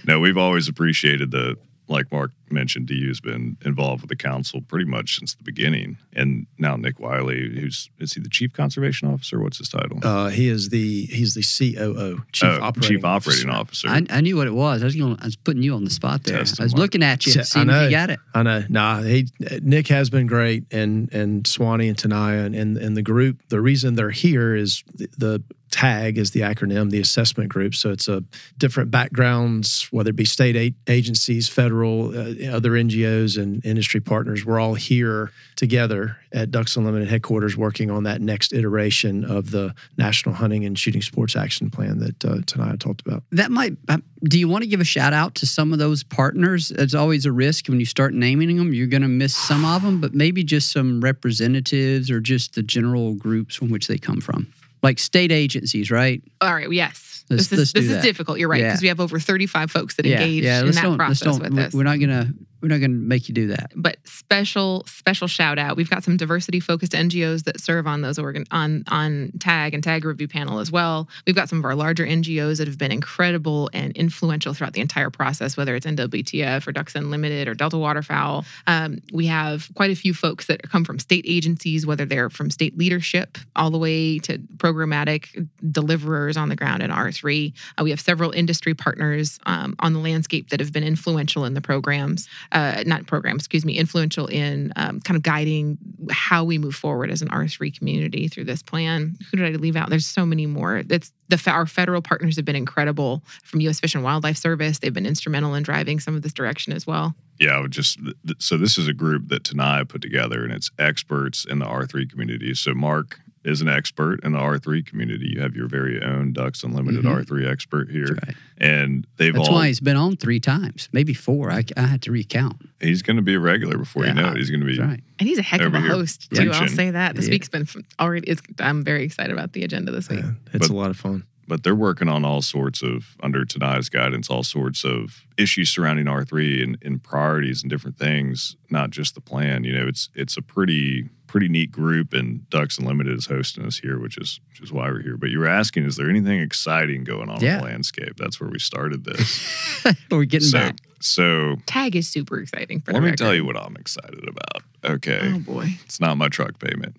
Speaker 6: no, we've always appreciated the like Mark mentioned, DU's been involved with the council pretty much since the beginning. And now Nick Wiley, who's is he the chief conservation officer? What's his title?
Speaker 5: Uh, he is the he's the COO, chief
Speaker 6: Oh,
Speaker 5: operating
Speaker 6: chief operating officer.
Speaker 2: I, I knew what it was. I was going. I was putting you on the spot there.
Speaker 6: Test
Speaker 2: I was
Speaker 6: Mark.
Speaker 2: looking at you,
Speaker 5: Yeah,
Speaker 2: seeing
Speaker 5: I know.
Speaker 2: if you got it.
Speaker 5: I know. Nah, he Nick has been great, and and Swanny and Taniya and, and and the group. The reason they're here is the, the tag is the acronym, the assessment group. So it's a different backgrounds, whether it be state agencies, federal, uh, other NGOs, and industry partners. We're all here together at Ducks Unlimited headquarters, working on that next iteration of the National Hunting and Shooting Sports Action Plan that uh, Taniya talked about.
Speaker 2: That might. uh, Do you want to give a shout out to some of those partners? It's always a risk when you start naming them. You're going to miss some of them, but maybe just some representatives or just the general groups from which they come from, like state agencies, right?
Speaker 3: All right. Yes.
Speaker 2: Let's-
Speaker 3: this is this is difficult. You're right
Speaker 2: Yeah.
Speaker 3: because we have over 35 folks that
Speaker 2: yeah,
Speaker 3: engage
Speaker 2: yeah.
Speaker 3: in that process
Speaker 2: don't.
Speaker 3: with us.
Speaker 2: We're not gonna. We're not gonna make you do that.
Speaker 3: but special special shout out we've got some diversity focused ngos that serve on those organ on on tag and tag review panel as well we've got some of our larger ngos that have been incredible and influential throughout the entire process whether it's nwtf or ducks unlimited or delta waterfowl um, we have quite a few folks that come from state agencies whether they're from state leadership all the way to programmatic deliverers on the ground in r3 uh, we have several industry partners um, on the landscape that have been influential in the programs uh, not programs, excuse me, influential in um, kind of guiding how we move forward as an R3 community through this plan. Who did I leave out? There's so many more. That's the our federal partners have been incredible from U.S. Fish and Wildlife Service. They've been instrumental in driving some of this direction as well.
Speaker 6: Yeah, I would just so this is a group that Taniya put together, and it's experts in the R3 community. So Mark is an expert in the R3 community. You have your very own Ducks Unlimited
Speaker 2: Mhm.
Speaker 6: R3 expert here,
Speaker 2: right.
Speaker 6: and they've
Speaker 2: That's
Speaker 6: all.
Speaker 2: why he's been on three times, maybe four. I, I had to recount.
Speaker 6: he's going to be a regular before you know it. He's going to be
Speaker 2: right.
Speaker 3: And he's a heck of a host too. I'll say that this
Speaker 2: Yeah.
Speaker 3: week's been already. It's, I'm very excited about the agenda this week.
Speaker 5: Yeah, it's
Speaker 6: But-
Speaker 5: a lot of fun.
Speaker 6: But they're working on all sorts of under Taniya's guidance, all sorts of issues surrounding R three and, and priorities and different things, not just the plan. You know, it's it's a pretty pretty neat group, and Ducks Unlimited is hosting us here, which is which is why we're here. But you were asking, is there anything exciting going on
Speaker 2: Yeah.
Speaker 6: in the landscape? That's where we started this.
Speaker 2: We're getting
Speaker 6: so
Speaker 2: back.
Speaker 6: so
Speaker 3: Tag is super exciting. For that.
Speaker 6: let
Speaker 3: the
Speaker 6: me
Speaker 3: record.
Speaker 6: tell you what I'm excited about. Okay.
Speaker 3: Oh boy.
Speaker 6: It's not my truck payment.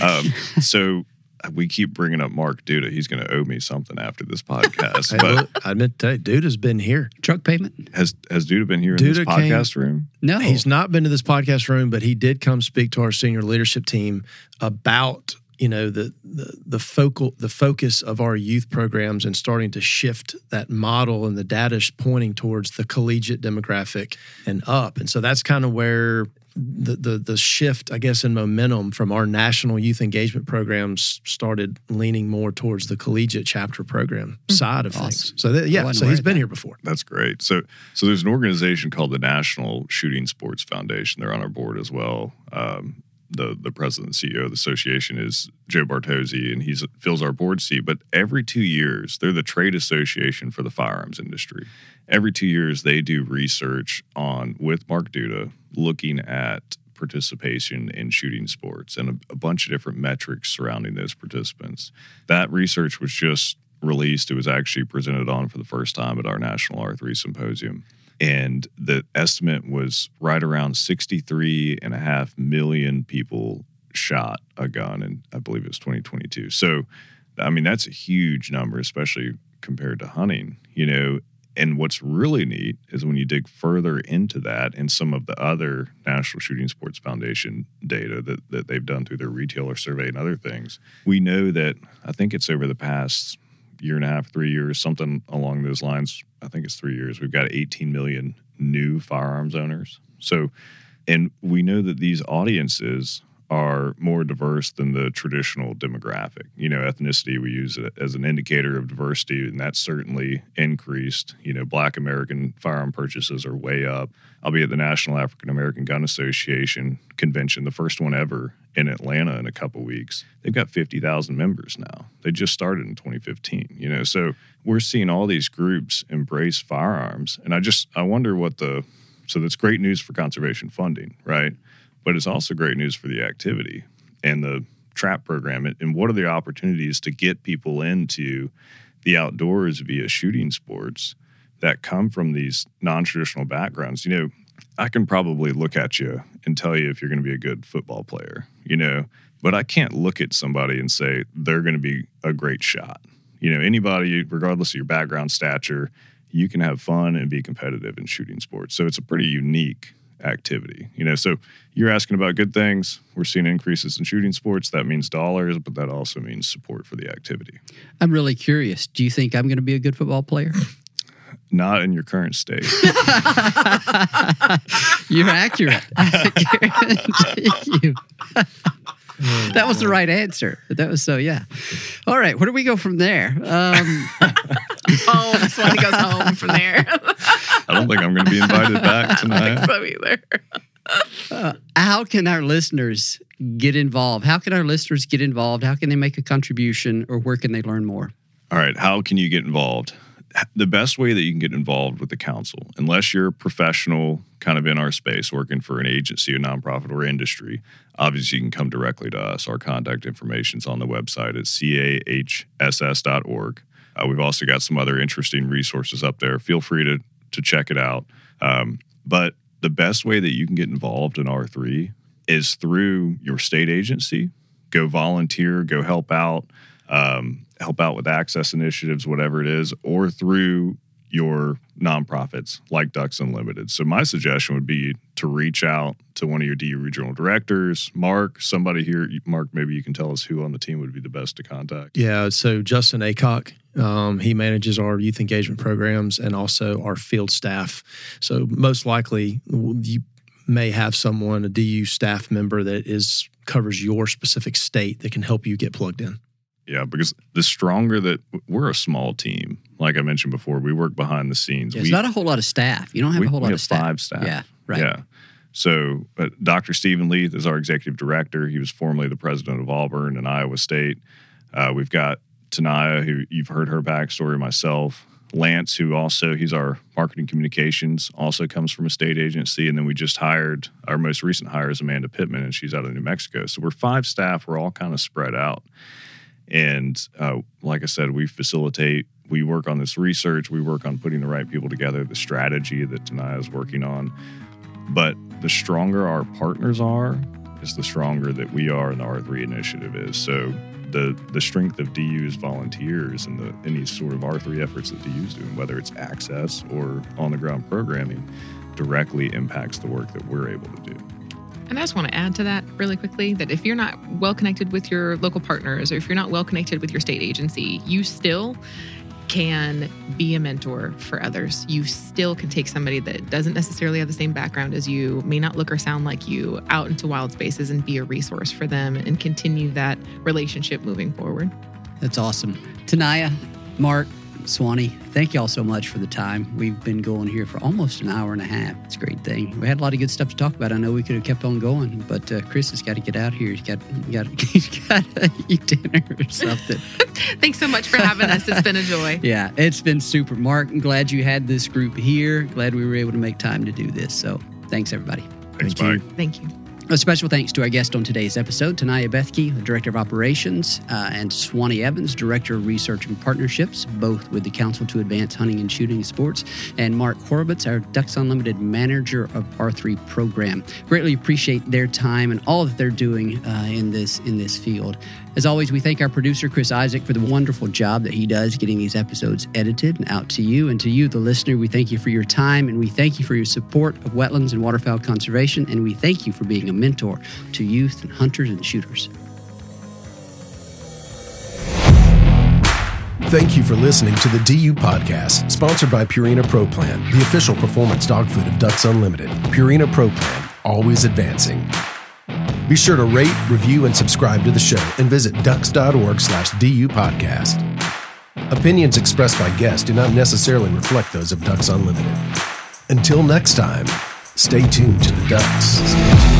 Speaker 6: Um, so we keep bringing up Mark Duda. He's going to owe me something after this podcast.
Speaker 5: Hey,
Speaker 6: but
Speaker 5: look, I admit, to tell you, dude has been here.
Speaker 2: Truck payment?
Speaker 6: has has Duda been here in this
Speaker 5: Duda came-
Speaker 6: podcast room?
Speaker 2: No.
Speaker 5: He's not been to this podcast room, but he did come speak to our senior leadership team about you know the the, the focal the focus of our youth programs and starting to shift that model and the data is pointing towards the collegiate demographic and up and so that's kind of where the, the the shift, I guess, in momentum from our national youth engagement programs started leaning more towards the collegiate chapter program side of things. So that, yeah, so he's been
Speaker 2: that.
Speaker 5: here before.
Speaker 6: That's great. So so there's an organization called the National Shooting Sports Foundation. They're on our board as well. Um, the the president and CEO of the association is Joe Bartozzi, and he fills our board seat. But every two years, they're the trade association for the firearms industry. Every two years, they do research on with Mark Duda, looking at participation in shooting sports and a, a bunch of different metrics surrounding those participants. That research was just released. It was actually presented on for the first time at our National R3 Symposium. And the estimate was right around 63 and a half million people shot a gun, and I believe it was 2022. So, I mean, that's a huge number, especially compared to hunting, you know. And what's really neat is when you dig further into that and some of the other National Shooting Sports Foundation data that, that they've done through their retailer survey and other things, we know that I think it's over the past year and a half, three years, something along those lines. I think it's three years. We've got 18 million new firearms owners. So, and we know that these audiences are more diverse than the traditional demographic. You know, ethnicity, we use it as an indicator of diversity, and that's certainly increased. You know, Black American firearm purchases are way up. I'll be at the National African American Gun Association convention, the first one ever in Atlanta in a couple weeks. They've got 50,000 members now. They just started in 2015, you know. So we're seeing all these groups embrace firearms and I just I wonder what the so that's great news for conservation funding, right? But it's also great news for the activity and the trap program. And what are the opportunities to get people into the outdoors via shooting sports that come from these non-traditional backgrounds? You know i can probably look at you and tell you if you're going to be a good football player you know but i can't look at somebody and say they're going to be a great shot. You know anybody regardless of your background stature you can have fun and be competitive in shooting sports. So it's a pretty unique activity. You know, so you're asking about good things. We're seeing increases in shooting sports. That means dollars, but that also means support for the activity.
Speaker 2: I'm really curious. Do you think I'm going to be a good football player?
Speaker 6: Not in your current state.
Speaker 2: You're accurate. you. that was the right answer. That was so yeah. All right, where do we go from there? Um,
Speaker 3: oh, this one goes home from there.
Speaker 6: I don't think I'm going to be invited back tonight.
Speaker 3: I don't think so either.
Speaker 2: Uh, how can our listeners get involved? How can our listeners get involved? How can they make a contribution, or where can they learn more?
Speaker 6: All right, how can you get involved? The best way that you can get involved with the council, unless you're a professional kind of in our space working for an agency, a nonprofit, or industry, obviously you can come directly to us. Our contact information is on the website at cahss.org. Uh, we've also got some other interesting resources up there. Feel free to to check it out. Um, but the best way that you can get involved in R3 is through your state agency. Go volunteer, go help out, um, help out with access initiatives, whatever it is, or through your nonprofits like Ducks Unlimited. So my suggestion would be to reach out to one of your DU regional directors, Mark, somebody here. Mark, maybe you can tell us who on the team would be the best to contact.
Speaker 5: Yeah, so Justin Acock, um, he manages our youth engagement programs and also our field staff. So most likely you may have someone, a DU staff member that is covers your specific state that can help you get plugged in.
Speaker 6: Yeah, because the stronger that we're a small team, like I mentioned before, we work behind the scenes.
Speaker 2: Yeah, it's we, not a whole lot of staff. You don't have
Speaker 6: we,
Speaker 2: a whole lot
Speaker 6: of
Speaker 2: staff.
Speaker 6: Five staff.
Speaker 2: Yeah, right.
Speaker 6: Yeah. So, but Dr. Stephen Leath is our executive director. He was formerly the president of Auburn and Iowa State. Uh, we've got Taniya, who you've heard her backstory. Myself, Lance, who also he's our marketing communications, also comes from a state agency, and then we just hired our most recent hire is Amanda Pittman, and she's out of New Mexico. So we're five staff. We're all kind of spread out. And uh, like I said, we facilitate, we work on this research, we work on putting the right people together, the strategy that Taniya is working on. But the stronger our partners are, is the stronger that we are in the R3 initiative is. So the the strength of DU's volunteers and the any sort of R3 efforts that DU's doing, whether it's access or on the ground programming, directly impacts the work that we're able to do.
Speaker 3: And I just want to add to that really quickly that if you're not well connected with your local partners or if you're not well connected with your state agency, you still can be a mentor for others. You still can take somebody that doesn't necessarily have the same background as you, may not look or sound like you, out into wild spaces and be a resource for them and continue that relationship moving forward.
Speaker 2: That's awesome. Taniya, Mark, Swanny, thank you all so much for the time. We've been going here for almost an hour and a half. It's a great thing. We had a lot of good stuff to talk about. I know we could have kept on going, but uh, Chris has got to get out here. He's got, got, he's got to eat dinner or something.
Speaker 3: Thanks so much for having us. It's been a joy.
Speaker 2: yeah, it's been super. Mark, I'm glad you had this group here. Glad we were able to make time to do this. So thanks, everybody.
Speaker 6: Thanks,
Speaker 3: Thank
Speaker 6: Mike.
Speaker 3: You. Thank you.
Speaker 2: A special thanks to our guest on today's episode, Taniya Bethke, Director of Operations, uh, and Swanny Evans, Director of Research and Partnerships, both with the Council to Advance Hunting and Shooting Sports, and Mark Horobetz, our Ducks Unlimited Manager of R3 Program. Greatly appreciate their time and all that they're doing uh, in this in this field. As always, we thank our producer, Chris Isaac, for the wonderful job that he does getting these episodes edited and out to you. And to you, the listener, we thank you for your time and we thank you for your support of wetlands and waterfowl conservation. And we thank you for being a mentor to youth and hunters and shooters.
Speaker 1: Thank you for listening to the DU Podcast, sponsored by Purina Pro Plan, the official performance dog food of Ducks Unlimited. Purina Pro Plan, always advancing. Be sure to rate, review, and subscribe to the show and visit ducks.org slash DU podcast. Opinions expressed by guests do not necessarily reflect those of Ducks Unlimited. Until next time, stay tuned to the Ducks.